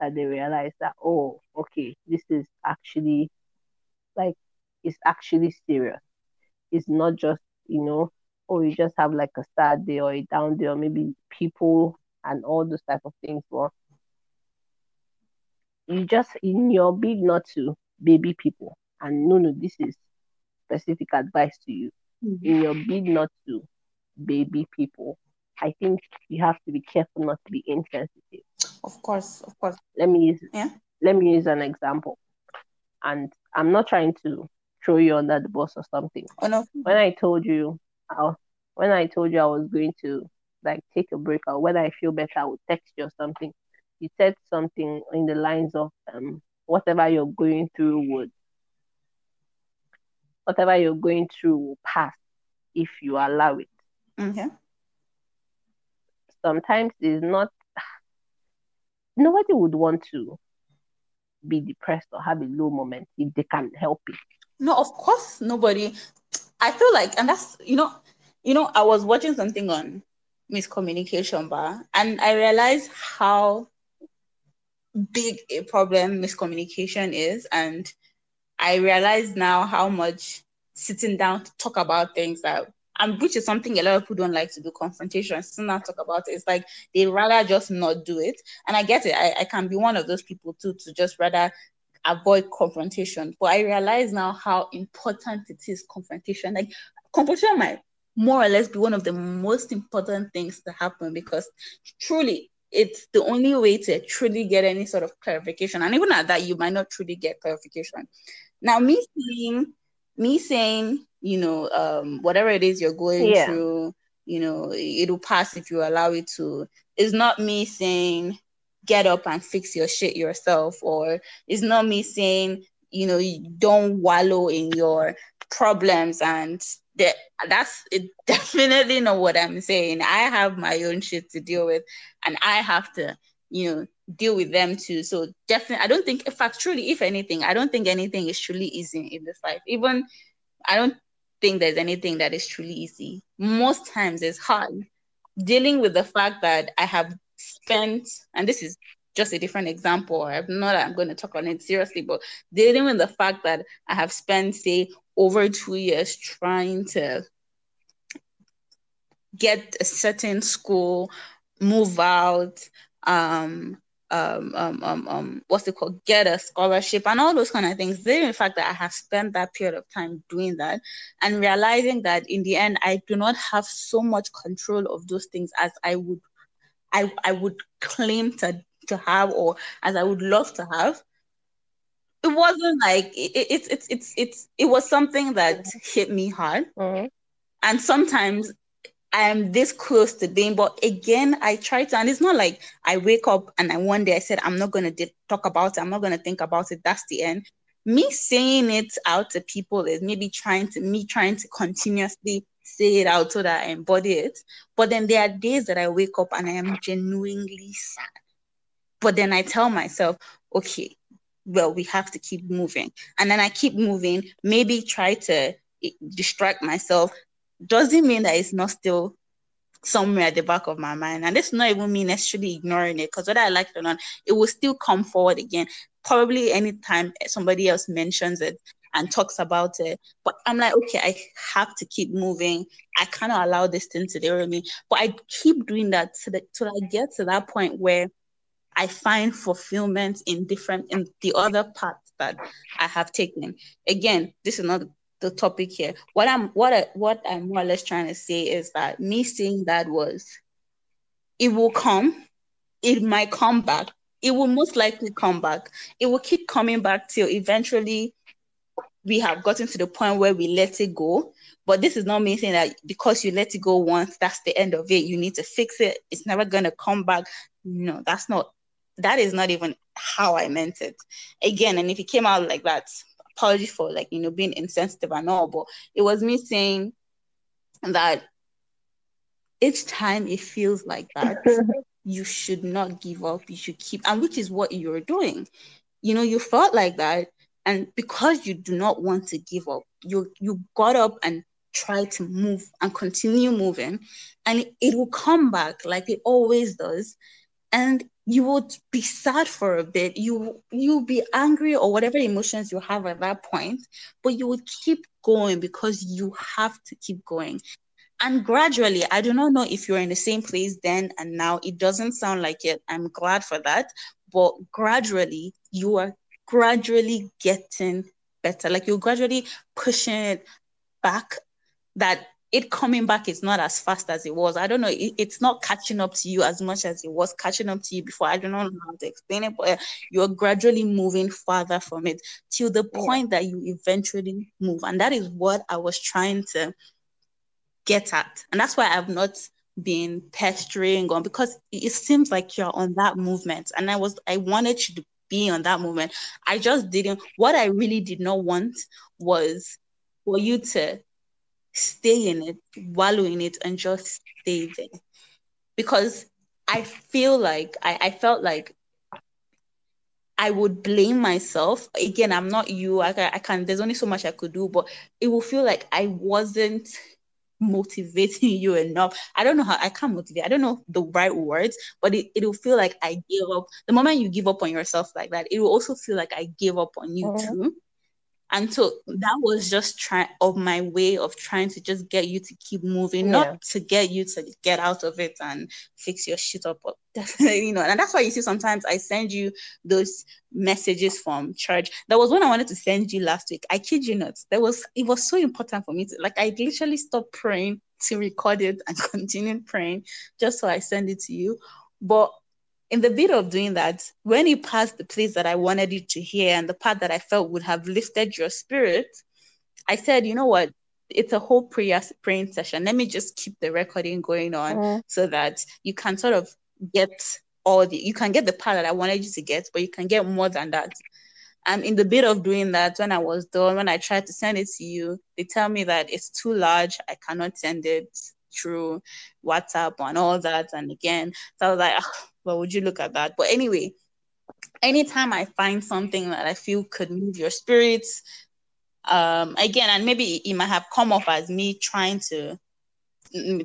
That they realized that, oh, okay, this is actually like, it's actually serious. It's not just, you know, or you just have like a sad day or a down day or maybe people and all those type of things. But you just, in your bid not to baby people, and no, no, this is specific advice to you. Mm-hmm. In your bid not to baby people, I think you have to be careful not to be insensitive. Of course, of course. Let me use Yeah. let me use an example. And I'm not trying to throw you under the bus or something. Oh no. When I told you I, when I told you I was going to like take a break or when I feel better I would text you or something, you said something in the lines of um whatever you're going through would whatever you're going through will pass if you allow it. Okay. sometimes it's not nobody would want to be depressed or have a low moment if they can help it. No, of course nobody. I feel like, and that's you know, you know, I was watching something on miscommunication bar, and I realized how big a problem miscommunication is, and I realize now how much sitting down to talk about things that and which is something a lot of people don't like to do confrontation down to talk about it it's like they rather just not do it and i get it I, I can be one of those people too to just rather avoid confrontation but i realize now how important it is confrontation. Like confrontation might more or less be one of the most important things to happen because truly it's the only way to truly get any sort of clarification. And even at that you might not truly get clarification. Now me saying me saying you know um whatever it is you're going Yeah. through you know it'll pass if you allow it to is not me saying get up and fix your shit yourself or it's not me saying you know you don't wallow in your problems and that that's definitely not what i'm saying. I have my own shit to deal with and i have to you know deal with them too. So definitely i don't think in fact truly if anything i don't think anything is truly easy in this life. Even i don't think there's anything that is truly easy. Most times it's hard. Dealing with the fact that i have spent and this is just a different example i'm not i'm going to talk on it seriously but dealing with the fact that i have spent say over two years trying to get a certain school move out um um, um, um, um, what's it called, get a scholarship and all those kind of things. Then, in fact, that I have spent that period of time doing that and realizing that in the end, I do not have so much control of those things as I would, I, I would claim to to have or as I would love to have. It wasn't like it, it, it's it's it's it's it was something that hit me hard Mhm. and sometimes I'm this close to being, but again, I try to, and it's not like I wake up and I one day I said, I'm not going to talk about it, I'm not going to think about it. That's the end. Me saying it out to people is maybe trying to, me trying to continuously say it out so that I embody it. But then there are days that I wake up and I am genuinely sad. But then I tell myself, okay, well, we have to keep moving. And then I keep moving, maybe try to eh, distract myself doesn't mean that it's not still somewhere at the back of my mind. And this not even me necessarily ignoring it, because whether I like it or not, it will still come forward again. Probably anytime somebody else mentions it and talks about it. But I'm like, okay, I have to keep moving. I cannot allow this thing to derail me. But I keep doing that till I get to that point where I find fulfillment in different in the other paths that I have taken. Again, this is not the topic here. What I'm what I, what I'm more or less trying to say is that me saying that was it will come, it might come back, it will most likely come back. It will keep coming back till eventually we have gotten to the point where we let it go. But this is not me saying that because you let it go once, that's the end of it. You need to fix it. It's never gonna come back. No, that's not that is not even how I meant it. Again, and if it came out like that, apology for like you know being insensitive and all, but it was me saying that each time it feels like that, you should not give up. You should keep, and which is what you're doing. You know, you felt like that, and because you do not want to give up, you you got up and try to move and continue moving, and it, will come back like it always does. And you would be sad for a bit. You you'll be angry or whatever emotions you have at that point but you would keep going because you have to keep going. And gradually i do not know if you're in the same place then and now. It doesn't sound like it. I'm glad for that. But gradually you are gradually getting better like you're gradually pushing it back that it coming back is not as fast as it was. I don't know. It, it's not catching up to you as much as it was catching up to you before. I don't know how to explain it, but you're gradually moving farther from it till the point that you eventually move. And that is what I was trying to get at. And that's why I've not been pestering on because it seems like you're on that movement. And I was, I wanted you to be on that moment. I just didn't, what I really did not want was for you to stay in it, wallow in it, and just stay there. Because I feel like I, I felt like I would blame myself. Again, I'm not you. I, I can, there's only so much I could do, but it will feel like I wasn't motivating you enough. I don't know how I can't motivate. I don't know the right words, but it, it'll feel like I gave up. The moment you give up on yourself like that, it will also feel like I gave up on you mm-hmm. too. And so that was just trying of my way of trying to just get you to keep moving, yeah. not to get you to get out of it and fix your shit up. You know, and that's why you see sometimes I send you those messages from church. That was when I wanted to send you last week. I kid you not. That was it was so important for me to like I literally stopped praying to record it and continued praying just so I send it to you. But in the bit of doing that, when you passed the place that I wanted you to hear and the part that I felt would have lifted your spirit, I said, you know what? It's a whole prayer praying session. Let me just keep the recording going on mm. so that you can sort of get all the you can get the part that I wanted you to get, but you can get more than that. And in the bit of doing that, when I was done, when I tried to send it to you, they tell me that it's too large. I cannot send it through WhatsApp and all that. And again, so I was like, oh, well, would you look at that? But anyway, anytime I find something that I feel could move your spirits, um, again, and maybe it might have come off as me trying to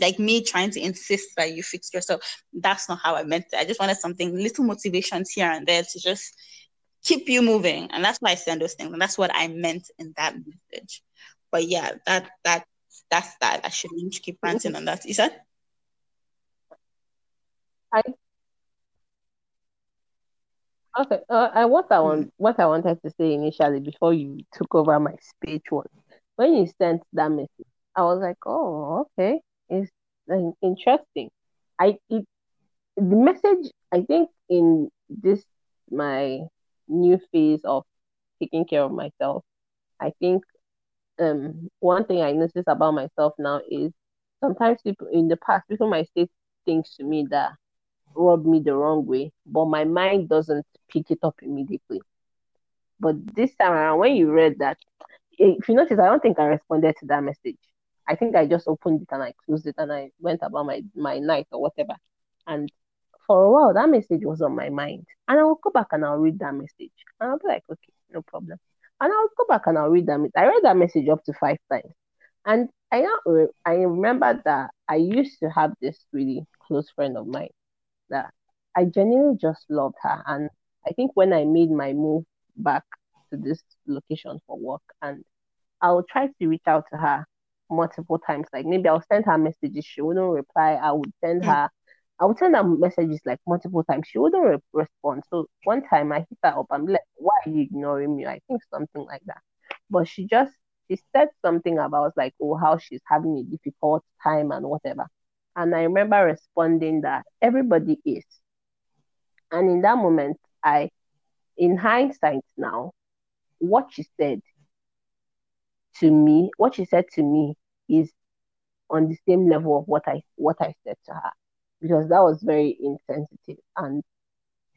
like me trying to insist that you fix yourself. That's not how I meant it. I just wanted something little motivations here and there to just keep you moving. And that's why I send those things. And that's what I meant in that message. But yeah, that that that's that. I shouldn't keep ranting on that. Is that? I Okay, uh, I, what I want, what I wanted to say initially before you took over my speech was when you sent that message, I was like, oh, okay, it's uh, interesting. I it the message I think in this my new phase of taking care of myself, I think um one thing I notice about myself now is sometimes people in the past people might say things to me that rub me the wrong way, but my mind doesn't pick it up immediately. But this time around, when you read that, if you notice, I don't think I responded to that message. I think I just opened it and I closed it and I went about my, my night or whatever. And for a while, that message was on my mind. And I will go back and I'll read that message. And I'll be like, okay, no problem. And I'll go back and I'll read that. I read that message up to five times. And I now I remember that I used to have this really close friend of mine that I genuinely just loved her. And I think when I made my move back to this location for work, and I'll try to reach out to her multiple times. Like maybe I'll send her messages, she wouldn't reply. I would send mm. her, I would send her messages like multiple times. She wouldn't re- respond. So one time I hit her up. I'm like, why are you ignoring me? I think something like that. But she just she said something about like, oh, how she's having a difficult time and whatever. And I remember responding that everybody is. And in that moment, I, in hindsight now, what she said to me, what she said to me is on the same level of what I what I said to her. Because that was very insensitive. And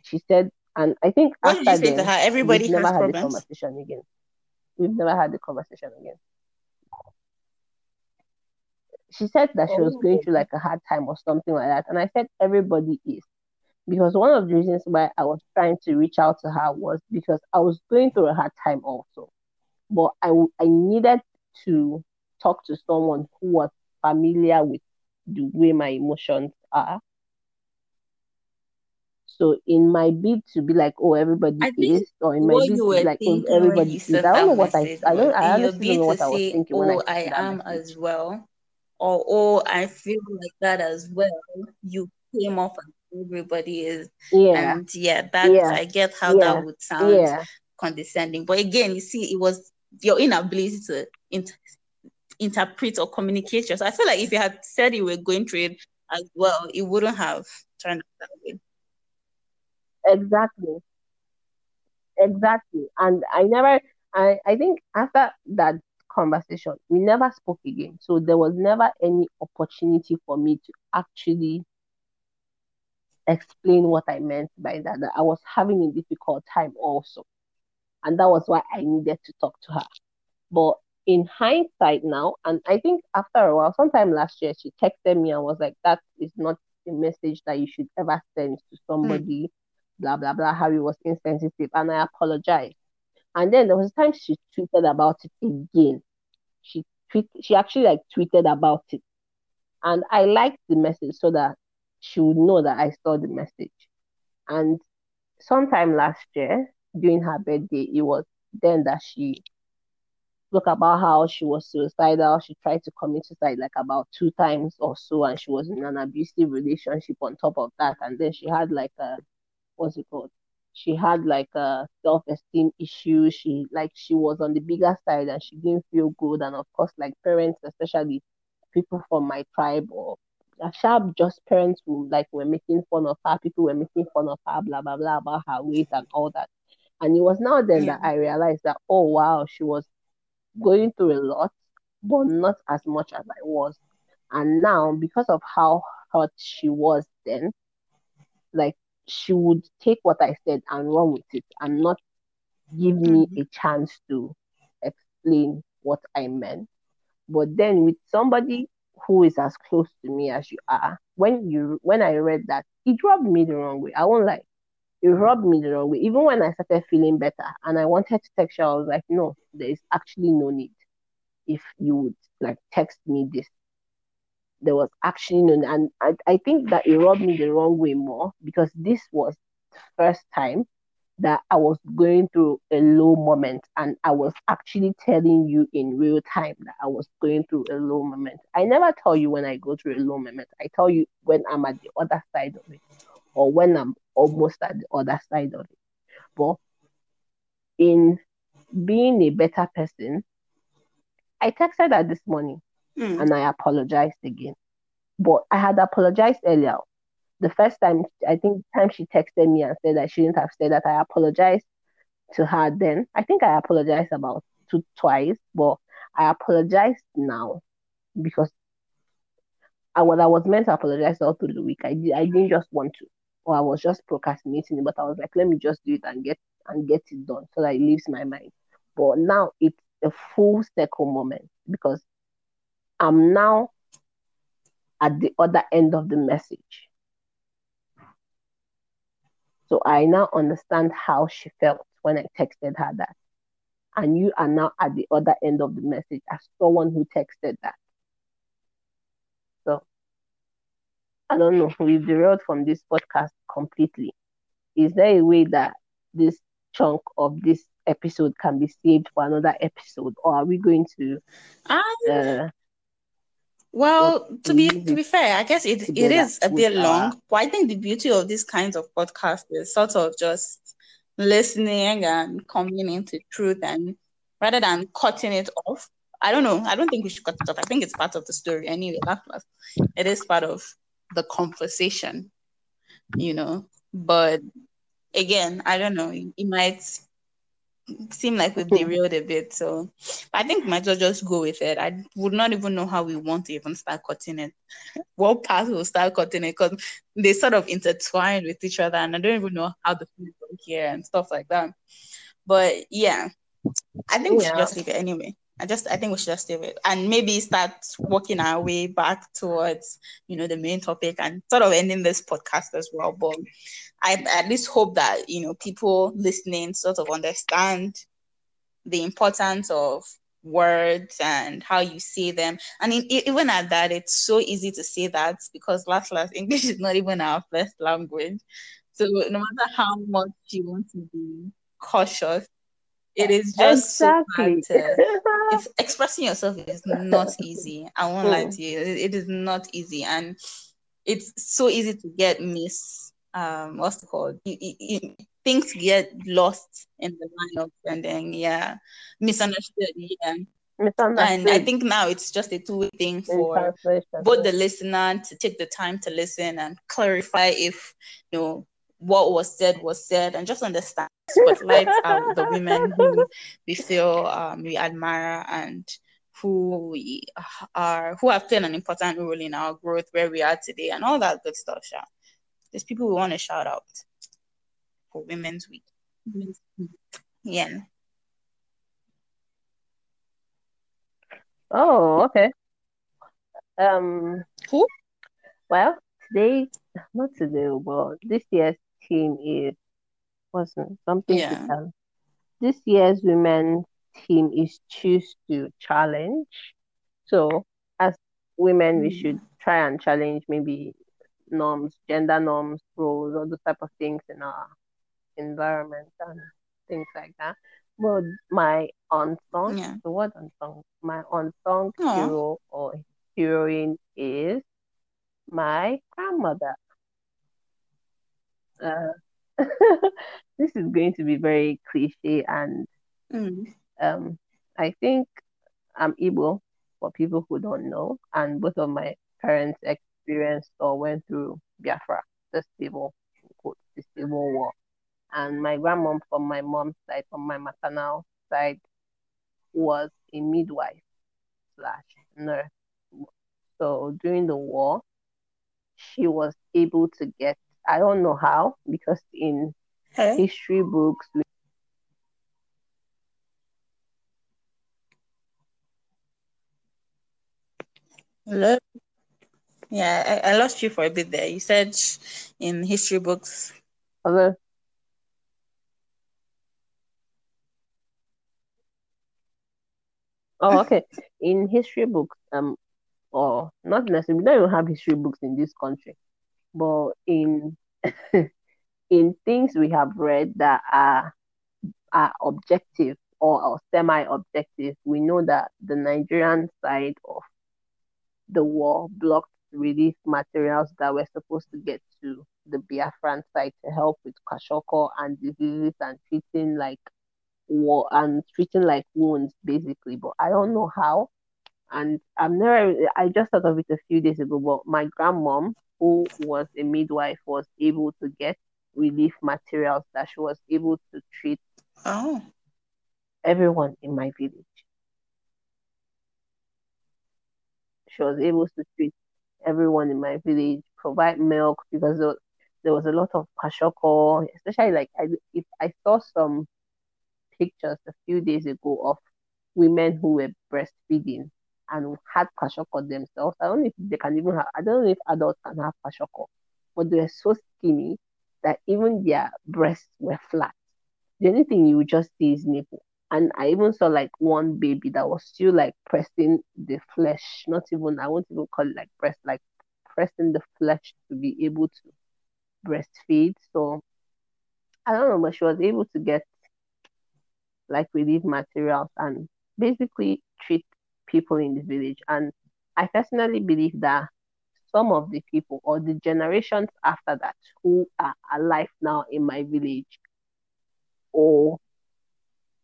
she said, and I think what after did you say then, to her? Everybody never had problems. the conversation again. We've never had the conversation again she said that she was going through like a hard time or something like that. And I said, everybody is. Because one of the reasons why I was trying to reach out to her was because I was going through a hard time also. But I, I needed to talk to someone who was familiar with the way my emotions are. So in my bid to be like, oh, everybody is, or in my bid to be like, oh, everybody is. I don't know what I, I don't, I honestly don't know what I was thinking oh, when I, oh, I am message. as well or oh I feel like that as well, you came off and everybody is yeah and yeah that yeah. I get how yeah. that would sound yeah. condescending. But again, you see, it was your inability to inter- interpret or communicate yourself. I feel like if you had said you were going through it as well, it wouldn't have turned out that way. Exactly. Exactly. And I never I, I think after that conversation. We never spoke again. So there was never any opportunity for me to actually explain what I meant by that, that I was having a difficult time also. And that was why I needed to talk to her. But in hindsight now, and I think after a while, sometime last year, she texted me and was like, That is not a message that you should ever send to somebody, mm. blah, blah, blah, how it was insensitive. And I apologized. And then there was a time she tweeted about it again she tweet, she actually like tweeted about it. And I liked the message so that she would know that I saw the message. And sometime last year, during her birthday, it was then that she spoke about how she was suicidal. She tried to commit suicide like about two times or so, and she was in an abusive relationship on top of that. And then she had like a what's it called? she had like a self-esteem issue she like she was on the bigger side and she didn't feel good and of course like parents especially people from my tribe or sharp just parents who like were making fun of her people were making fun of her blah blah blah about her weight and all that and it was now then yeah. that i realized that oh wow she was going through a lot but not as much as i was and now because of how hurt she was then like she would take what I said and run with it and not give me mm-hmm. a chance to explain what I meant. But then with somebody who is as close to me as you are, when you when I read that, it rubbed me the wrong way. I won't lie. It rubbed me the wrong way. Even when I started feeling better and I wanted to text you, I was like, no, there is actually no need. If you would like text me this, there was actually no, and I, I think that it rubbed me the wrong way more because this was the first time that I was going through a low moment and I was actually telling you in real time that I was going through a low moment. I never tell you when I go through a low moment. I tell you when I'm at the other side of it or when I'm almost at the other side of it. But in being a better person, I texted her this morning mm. and I apologized again. But I had apologized earlier. The first time, I think, the time she texted me and said I shouldn't have said that, I apologized to her then. I think I apologized about two twice, but I apologized now because I was I was meant to apologize all through the week. I I didn't just want to, or I was just procrastinating. But I was like, let me just do it and get and get it done so that it leaves my mind. But now it's a full circle moment because I'm now at the other end of the message. So I now understand how she felt when I texted her that. And you are now at the other end of the message as someone who texted that. So I don't know, we've derailed from this podcast completely. Is there a way that this chunk of this episode can be saved for another episode, or are we going to um, uh, well, to be to be fair, I guess it it is a bit long, but I think the beauty of these kinds of podcasts is sort of just listening and coming into truth and rather than cutting it off. I don't know. I don't think we should cut it off. I think it's part of the story anyway. It is part of the conversation, you know. But again, I don't know. It might seem like we've derailed a bit. So I think we might just go with it. I would not even know how we want to even start cutting it. What part we'll start cutting it because they sort of intertwine with each other, and I don't even know how the food here and stuff like that. But yeah, I think we should just leave it anyway. I just I think we should just leave it and maybe start working our way back towards you know the main topic and sort of ending this podcast as well. But I at least hope that you know people listening sort of understand the importance of words and how you say them. And in, even at that, it's so easy to say that because last last English is not even our first language. So no matter how much you want to be cautious, it is just exactly. so if expressing yourself is not easy. I won't lie to you. It, it is not easy, and it's so easy to get mis um what's it called? Things get lost in the line of then yeah. Misunderstood yeah. And I think now it's just a two-way thing for both the listener to take the time to listen and clarify if you know what was said was said and just understand spotlight out the women who we feel um, we admire and who we are who have played an important role in our growth where we are today and all that good stuff. Yeah. There's people we want to shout out for Women's Week. Yeah. Oh, okay. Um, who? Well, today, not today, but this year's team is wasn't something yeah. to tell. This year's women's team is choose to challenge. So, as women, mm. we should try and challenge maybe norms, gender norms, roles, all those type of things in our environment and things like that. But my unsung, yeah. the word unsung, my unsung Aww. hero or heroine is my grandmother. Uh, this is going to be very cliche and mm. um, I think I'm Igbo for people who don't know, and both of my parents experienced or went through Biafra, the civil, quote, the civil war. And my grandmom from my mom's side, from my maternal side, was a midwife slash nurse. So during the war, she was able to get, I don't know how, because in hey. history books, Hello. Yeah, I, I lost you for a bit there. You said in history books. Hello. Oh, okay. In history books, um, or not necessarily, we don't even have history books in this country, but in in things we have read that are are objective or, semi-objective, we know that the Nigerian side of the war blocked relief materials that were supposed to get to the Biafran side to help with kwashiorkor and diseases and treating like war and treating like wounds basically. But I don't know how. And I'm never I just thought of it a few days ago, but my grandmom, who was a midwife, was able to get relief materials that she was able to treat oh. everyone in my village. She was able to treat everyone in my village, provide milk because there, there was a lot of kwashiorkor, especially like I, if I saw some pictures a few days ago of women who were breastfeeding and had kwashiorkor themselves. I don't know if they can even have, I don't know if adults can have kwashiorkor, but they were so skinny that even their breasts were flat. The only thing you would just see is nipple. And I even saw like one baby that was still like pressing the flesh, not even, I won't even call it like breast, like pressing the flesh to be able to breastfeed. So I don't know, but she was able to get like relief materials and basically treat people in the village. And I personally believe that some of the people or the generations after that who are alive now in my village or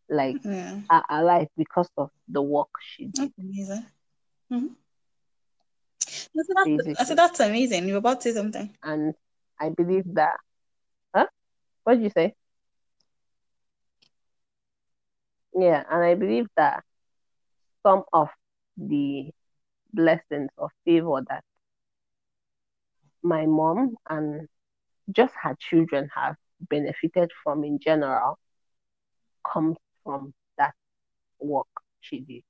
like Yeah. are alive because of the work she did. That's amazing. Mhm. I said that's, I said that's amazing. You were about to say something. And I believe that huh? What did you say? Yeah, and I believe that some of the blessings or favor that my mom and just her children have benefited from in general comes from that work she did.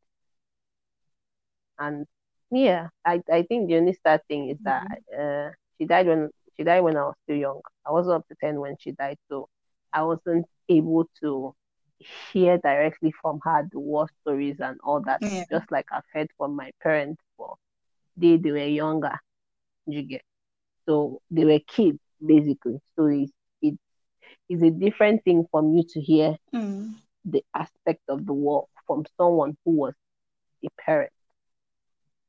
And yeah, I, I think the only sad thing is that uh, she died when she died when I was still young. I wasn't up to ten when she died, so I wasn't able to hear directly from her the war stories and all that. Yeah. Just like I've heard from my parents, but they they were younger. You get so they were kids basically. So it's it is a different thing from you to hear Mm. the aspect of the war from someone who was a parent.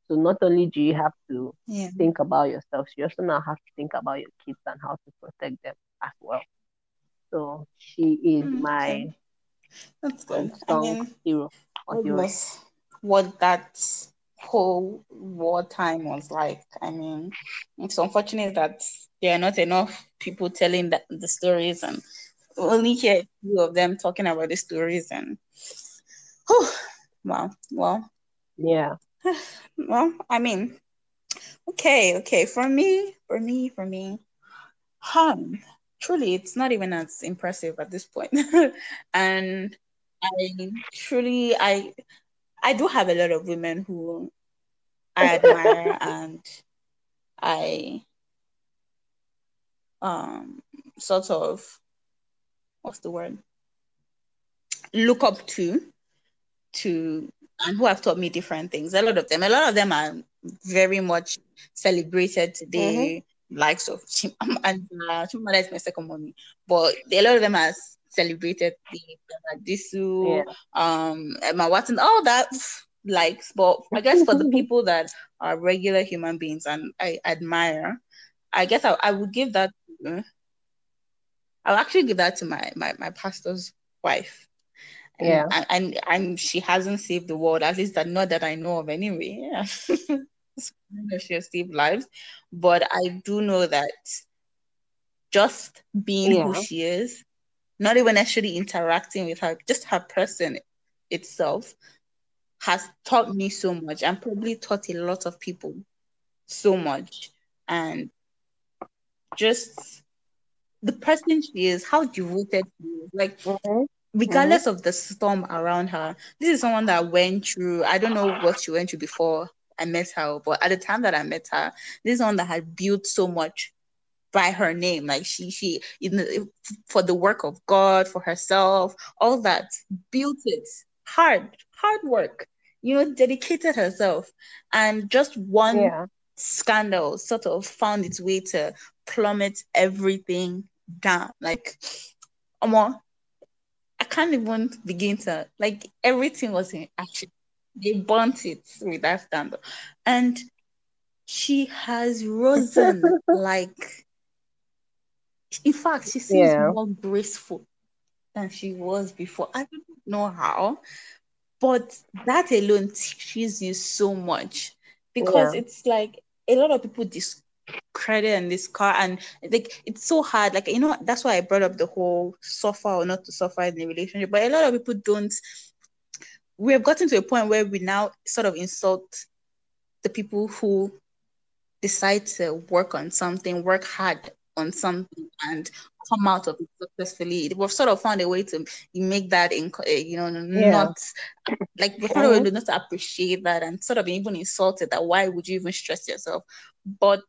So not only do you have to Yeah. think about yourself, you also now have to think about your kids and how to protect them as well. So she is Mm, my. That's good. I unsung mean, hero or God heroine. knows what that whole wartime was like. I mean, it's unfortunate that there are not enough people telling that, the stories, and we only hear a few of them talking about the stories. And whew, wow, well, Yeah. well, I mean, okay, okay. For me, for me, for me, um, truly, it's not even as impressive at this point. and I truly, I, I do have a lot of women who I admire and I, um, sort of, what's the word? Look up to, to, and who have taught me different things. A lot of them, a lot of them are very much celebrated today. Likes of Chim- and uh, Chimamanda is my second mommy, but a lot of them are celebrated. The Disu, Yeah. um, Emma Watson, all that likes. But I guess for the people that are regular human beings and I admire, I guess I, I would give that. To, I'll actually give that to my my my pastor's wife. And, Yeah. and, and and she hasn't saved the world, at least that not that I know of anyway. Yeah. I don't know if she has saved lives, but I do know that just being who she is, not even actually interacting with her, just her person itself has taught me so much and probably taught a lot of people so much. And just the person she is, how devoted she is. Like Mhm. regardless of the storm around her, this is someone that went through, I don't know what she went through before I met her, but at the time that I met her, this one that had built so much by her name. Like she, she, you know, for the work of God, for herself, all that, built it hard, hard work, you know, dedicated herself. And just one Yeah. scandal sort of found its way to plummet everything down. Like, um, I can't even begin to like everything was in action. They burnt it with that scandal, and she has risen like. In fact, she seems Yeah. more graceful than she was before. I don't know how, but that alone teaches you so much because Yeah. it's like a lot of people discredit and discard and like it's so hard like you know that's why i brought up the whole suffer or not to suffer in a relationship but a lot of people don't we have gotten to a point where we now sort of insult the people who decide to work on something, work hard on something, and come out of it successfully. We've sort of found a way to make that, in, eh, you know, Yeah. not like we found a way not to appreciate that and sort of even insulted that why would you even stress yourself? But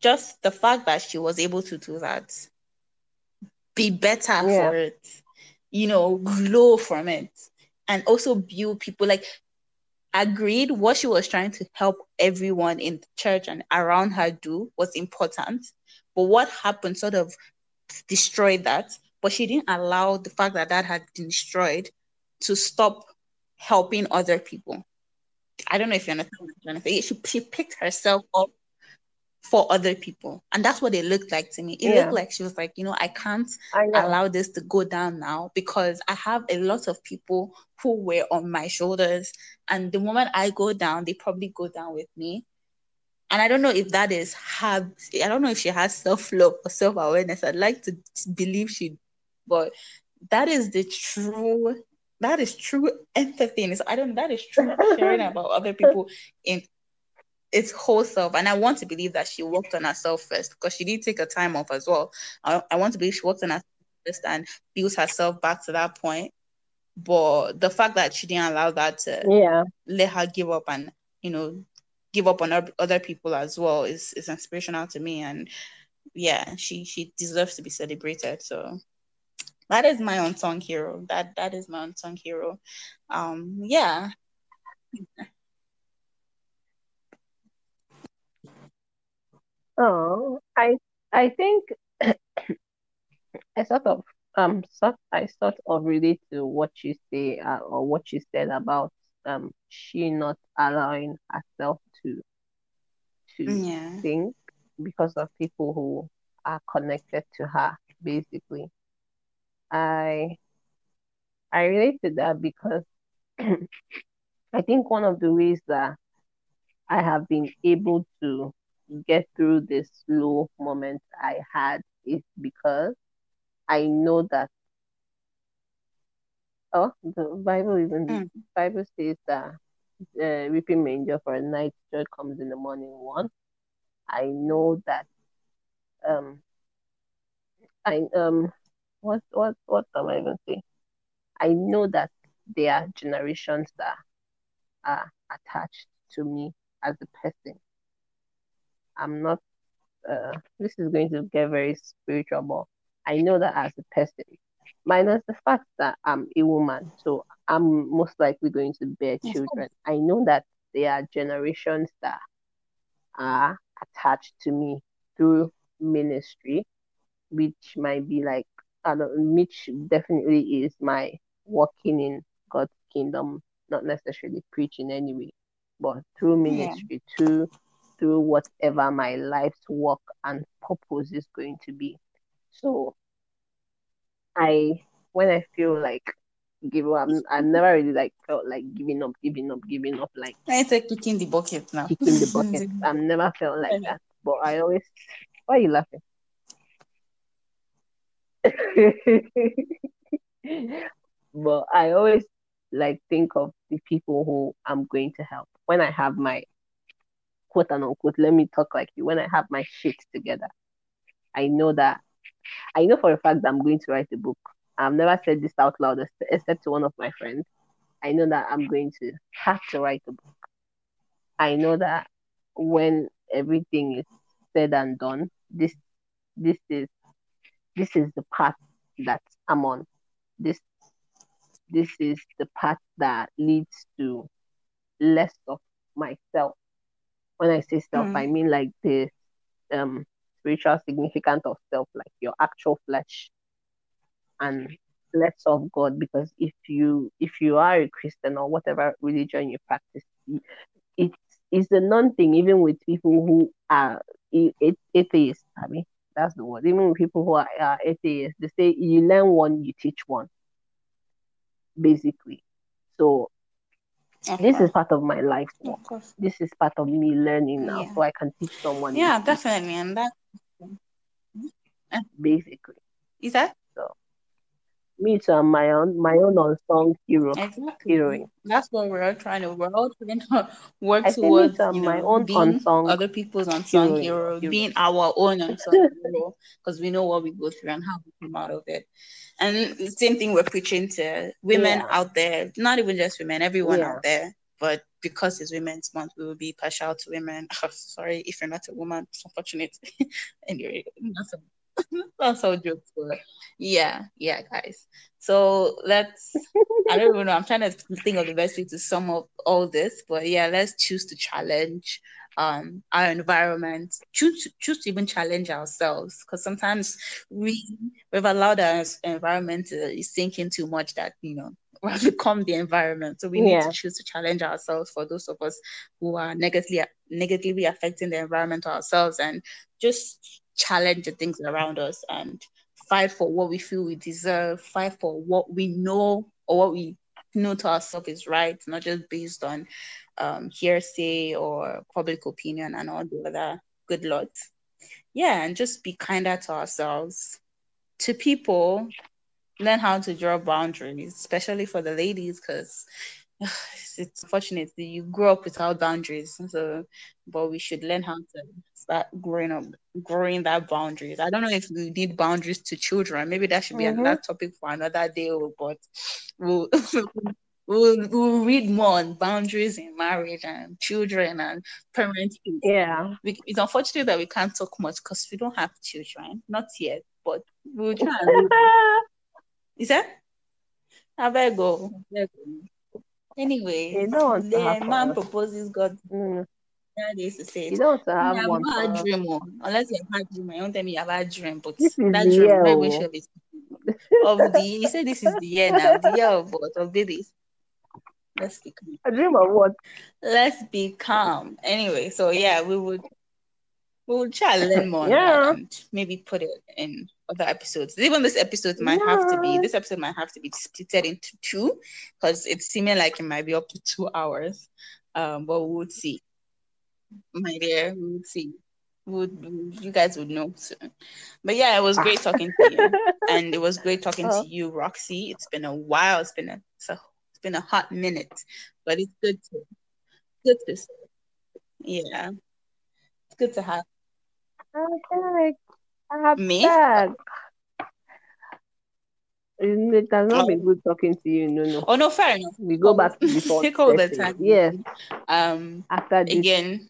just the fact that she was able to do that, be better Yeah. for it, you know, glow from it, and also build people like agreed what she was trying to help everyone in the church and around her do was important. But what happened sort of destroyed that. But she didn't allow the fact that that had been destroyed to stop helping other people. I don't know if you understand what I'm trying to say. She, she picked herself up for other people. And that's what it looked like to me. It Yeah. looked like she was like, you know, I can't I allow this to go down now because I have a lot of people who were on my shoulders. And the moment I go down, they probably go down with me. And I don't know if that is her, I don't know if she has self love or self awareness. I'd like to believe she, but that is the true, that is true empathy. And it's, I don't, that is true sharing about other people in its whole self. And I want to believe that she worked on herself first because she did take a time off as well. I, I want to believe she worked on herself first and built herself back to that point. But the fact that she didn't allow that to Yeah. let her give up and, you know, give up on oth- other people as well is, is inspirational to me. And yeah, she, she deserves to be celebrated. So that is my unsung hero. That that is my unsung hero. Um yeah. Oh, I I think I sort of um sort I sort of relate to what you say uh, or what you said about um she not allowing herself to to Yeah. think because of people who are connected to her basically. I I relate to that because I think one of the ways that I have been able to get through this low moment I had is because I know that oh the Bible even Mm. Bible says that uh, weeping may endure for a night, joy comes in the morning. One, I know that um I um what what what am I even saying? I know that there are generations that are attached to me as a person. I'm not uh this is going to get very spiritual, but I know that as a person, minus the fact that I'm a woman, so I'm most likely going to bear children. I know that there are generations that are attached to me through ministry, which might be like I don't, which definitely is my working in God's kingdom, not necessarily preaching anyway, but through Yeah. ministry, through through whatever my life's work and purpose is going to be. So I when I feel like give up, I'm, I've never really like felt like giving up, giving up, giving up, like I say kicking the bucket now. kicking the bucket. I've never felt like that. But I always why are you laughing? but I always like think of the people who I'm going to help when I have my quote and unquote, let me talk like you, when I have my shit together. I know that I know for a fact that I'm going to write a book. I've never said this out loud except to one of my friends. I know that I'm going to have to write a book. I know that when everything is said and done, this this is this is the path that I'm on. This this is the path that leads to less of myself. When I say self, Mm. I mean like the um spiritual significance of self, like your actual flesh, and less of God. Because if you if you are a Christian or whatever religion you practice, it's it's a non thing. Even with people who are atheists, I mean that's the word. Even with people who are, are atheists, they say you learn one, you teach one, basically. So Of this is part of my life. Of course. This is part of me learning now, Yeah. so I can teach someone. Yeah, definitely. And that basically. is that Me too. I'm my own my own unsung hero. Exactly. Heroine. That's what we're all trying to. We're all trying to work I towards. too. I'm my own being unsung other people's unsung heroine. hero, being our own unsung hero, because we know what we go through and how we come out of it. And the same thing we're preaching to women Yeah. out there, not even just women, everyone Yeah. out there. But because it's Women's Month, we will be partial to women. Sorry if you're not a woman, it's unfortunate. anyway, that's a that's all jokes, but yeah, yeah, guys. So let's. I don't even know. I'm trying to think of the best way to sum up all this, but yeah, let's choose to challenge um our environment. Choose to, choose to even challenge ourselves, because sometimes we we've allowed our environment to sink in too much that you know we have become the environment. So we need Yeah. to choose to challenge ourselves for those of us who are negatively negatively affecting the environment ourselves and just challenge the things around us and fight for what we feel we deserve, fight for what we know or what we know to ourselves is right, not just based on um, hearsay or public opinion and all the other good lots. Yeah, and just be kinder to ourselves. To people, learn how to draw boundaries, especially for the ladies, because it's unfortunate that you grow up without boundaries. So, but we should learn how to start growing up, growing that boundaries. I don't know if we need boundaries to children. Maybe that should be Mhm. another topic for another day. oh, But we'll. We'll, we'll read more on boundaries in marriage and children and parenting. Yeah. We, it's unfortunate that we can't talk much because we don't have children, not yet, but we'll try and is that? I better go. I. Anyway, You don't the man proposes God. Mm. That used to say You don't want to Yeah, have I've one. For... dream, oh. unless you have had dream. I don't tell me you have had dream, but This that dream, year. I'm not even oh. sure if of the. You said this is the year now, the year of what of babies. Let's be calm. A dream of what? Let's be calm. Anyway, so yeah, we would we would try to learn more Yeah. and maybe put it in other episodes. Even this episode might have to be Yeah. this episode might have to be splitted into two because it's seeming like it might be up to two hours. Um, but we'll see, my dear. we'll see. Would you guys would know soon. But yeah, it was great talking to you, and it was great talking Oh. to you, Roxy. It's been a while. It's been a it's, a, it's been a hot minute, but it's good to good to yeah. It's good to have Okay. I'm Me? Mm, It has not been good talking to you. No, no. Oh no, fair enough. We go back to the Take all the time. Yes. Um. After this. Again,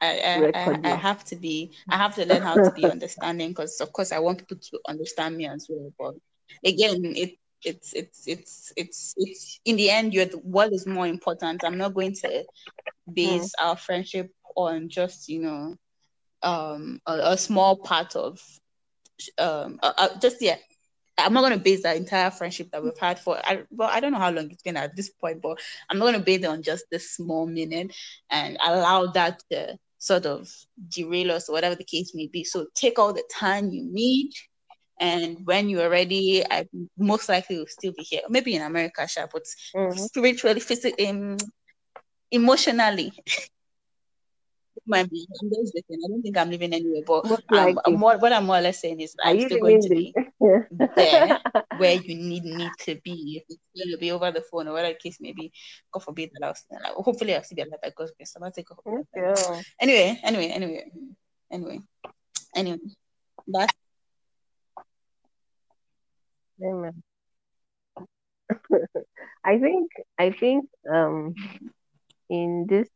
I I, I I have to be. I have to learn how to be understanding because, of course, I want people to understand me as well. But again, it it's it's it's it's it's in the end, you're the, what is more important. I'm not going to base our friendship on just you know um a, a small part of um uh, uh, just yeah i'm not going to base that entire friendship that we've had for I, well i don't know how long it's been at this point but i'm not going to base it on just this small minute and allow that to sort of derail us or whatever the case may be. So take all the time you need and when you're ready i most likely will still be here. Maybe in america sure, but Mhm. spiritually physically um, emotionally might be. I'm just. I don't think I'm living anywhere, but um, more, what I'm more or less saying is Are I'm still going to be the there where you need me to be. If it's going to be over the phone or whatever the case may be, God forbid that I'll like, hopefully I'll still be alive by God's grace. I'm take. Okay. Anyway, anyway, anyway, anyway, anyway. That's Amen. I think I think um in this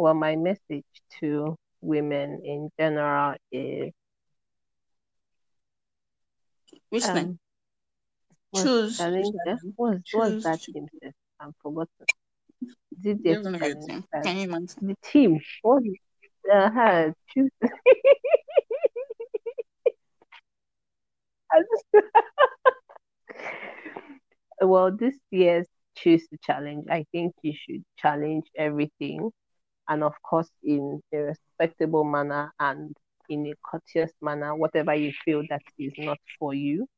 well my message to women in general is which thing? um what's Choose. one? what's that team? I'm forgotten. Is it You're just gonna get challenge? it. Uh, Can you imagine? the team. What is uh, choose well, this year's choose to challenge. I think you should challenge everything, and of course, in a respectable manner and in a courteous manner. Whatever you feel that is not for you,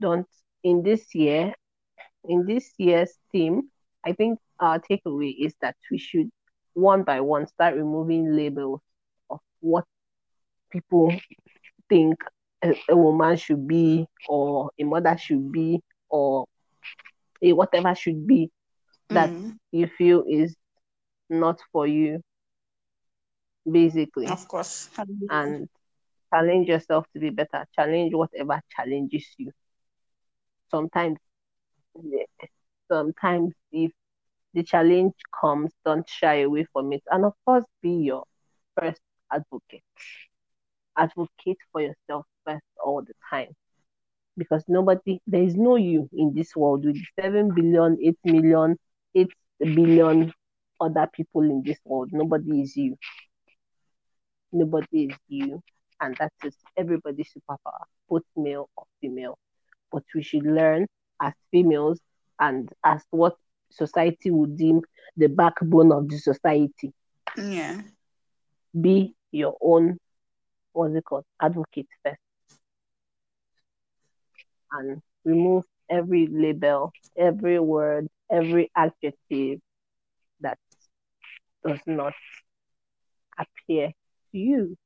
don't. In this year, in this year's theme, I think our takeaway is that we should one by one start removing labels of what people think a, a woman should be or a mother should be or a whatever should be that Mm, you feel is not for you, basically. of course. And challenge yourself to be better. Challenge whatever challenges you. Sometimes, sometimes if the challenge comes, don't shy away from it. And of course, be your first advocate. Advocate for yourself first all the time. Because nobody, there is no you in this world with 7 billion, 8 million, 8 billion other people in this world. Nobody is you. Nobody is you. And that is everybody's superpower, both male or female. But we should learn as females and as what society would deem the backbone of the society. Yeah. Be your own, what's it called, advocate first. And remove every label, every word, every adjective does not appear to you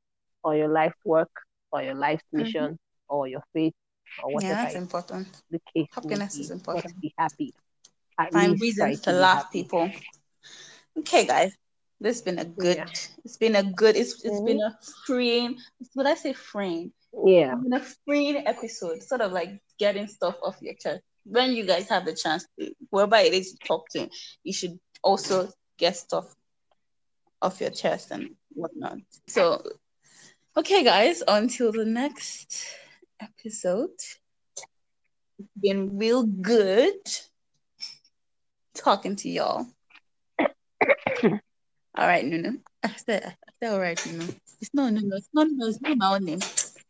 or your life's work or your life's mission mm-hmm. or your faith or whatever. Yeah, that's important. The case Happiness is important. Be happy. At Find reasons to, to laugh, happy. people. Okay, guys. This has been a good. Yeah. It's been a good. It's it's mm-hmm. been a freeing. Would I say freeing? Yeah. It's been a freeing episode. Sort of like getting stuff off your chest. When you guys have the chance, to, whoever it is to talk to, you should also get stuff off your chest and whatnot. So, okay, guys. Until the next episode. It's been real good talking to y'all. all right, Nunu. I said, I said all right, Nunu. It's no, no, no. It's not, no, it's not my own name.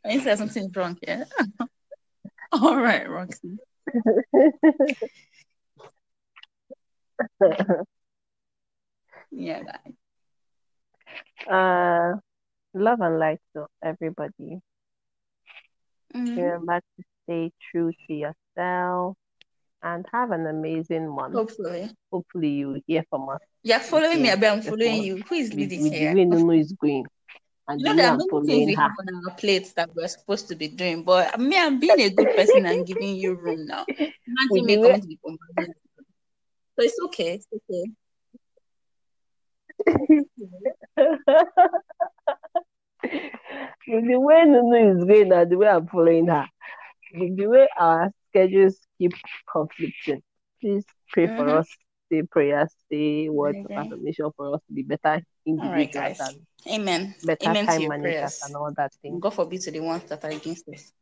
I said something wrong here. all right, Roxy. yeah, guys. Uh, love and light to everybody. Mhm. Remember to stay true to yourself and have an amazing month. Hopefully. Hopefully, you hear from us. You're following me, Abi. I'm following you. Who is leading the here? way Nunu is going. And You know, the there are many things we have on our plates that we're supposed to be doing, but me, I'm being a good person and giving you room now. Imagine me coming to be. So it's okay. It's okay. With the way Nunu is going and the way I'm following her. With the way our schedules keep conflicting. Please pray for Mhm. us. Say prayers, say words of affirmation for us to be better right, individuals guys. and Amen. better Amen time managers prayers. and all that thing. God forbid to the ones that are against us.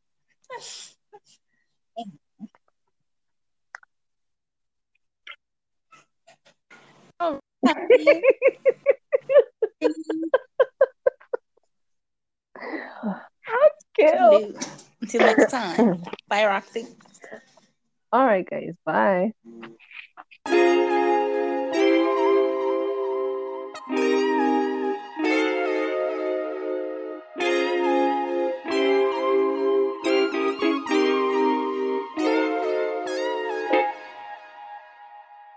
I'm. Until next time. Bye, Roxy. All right, guys. Bye.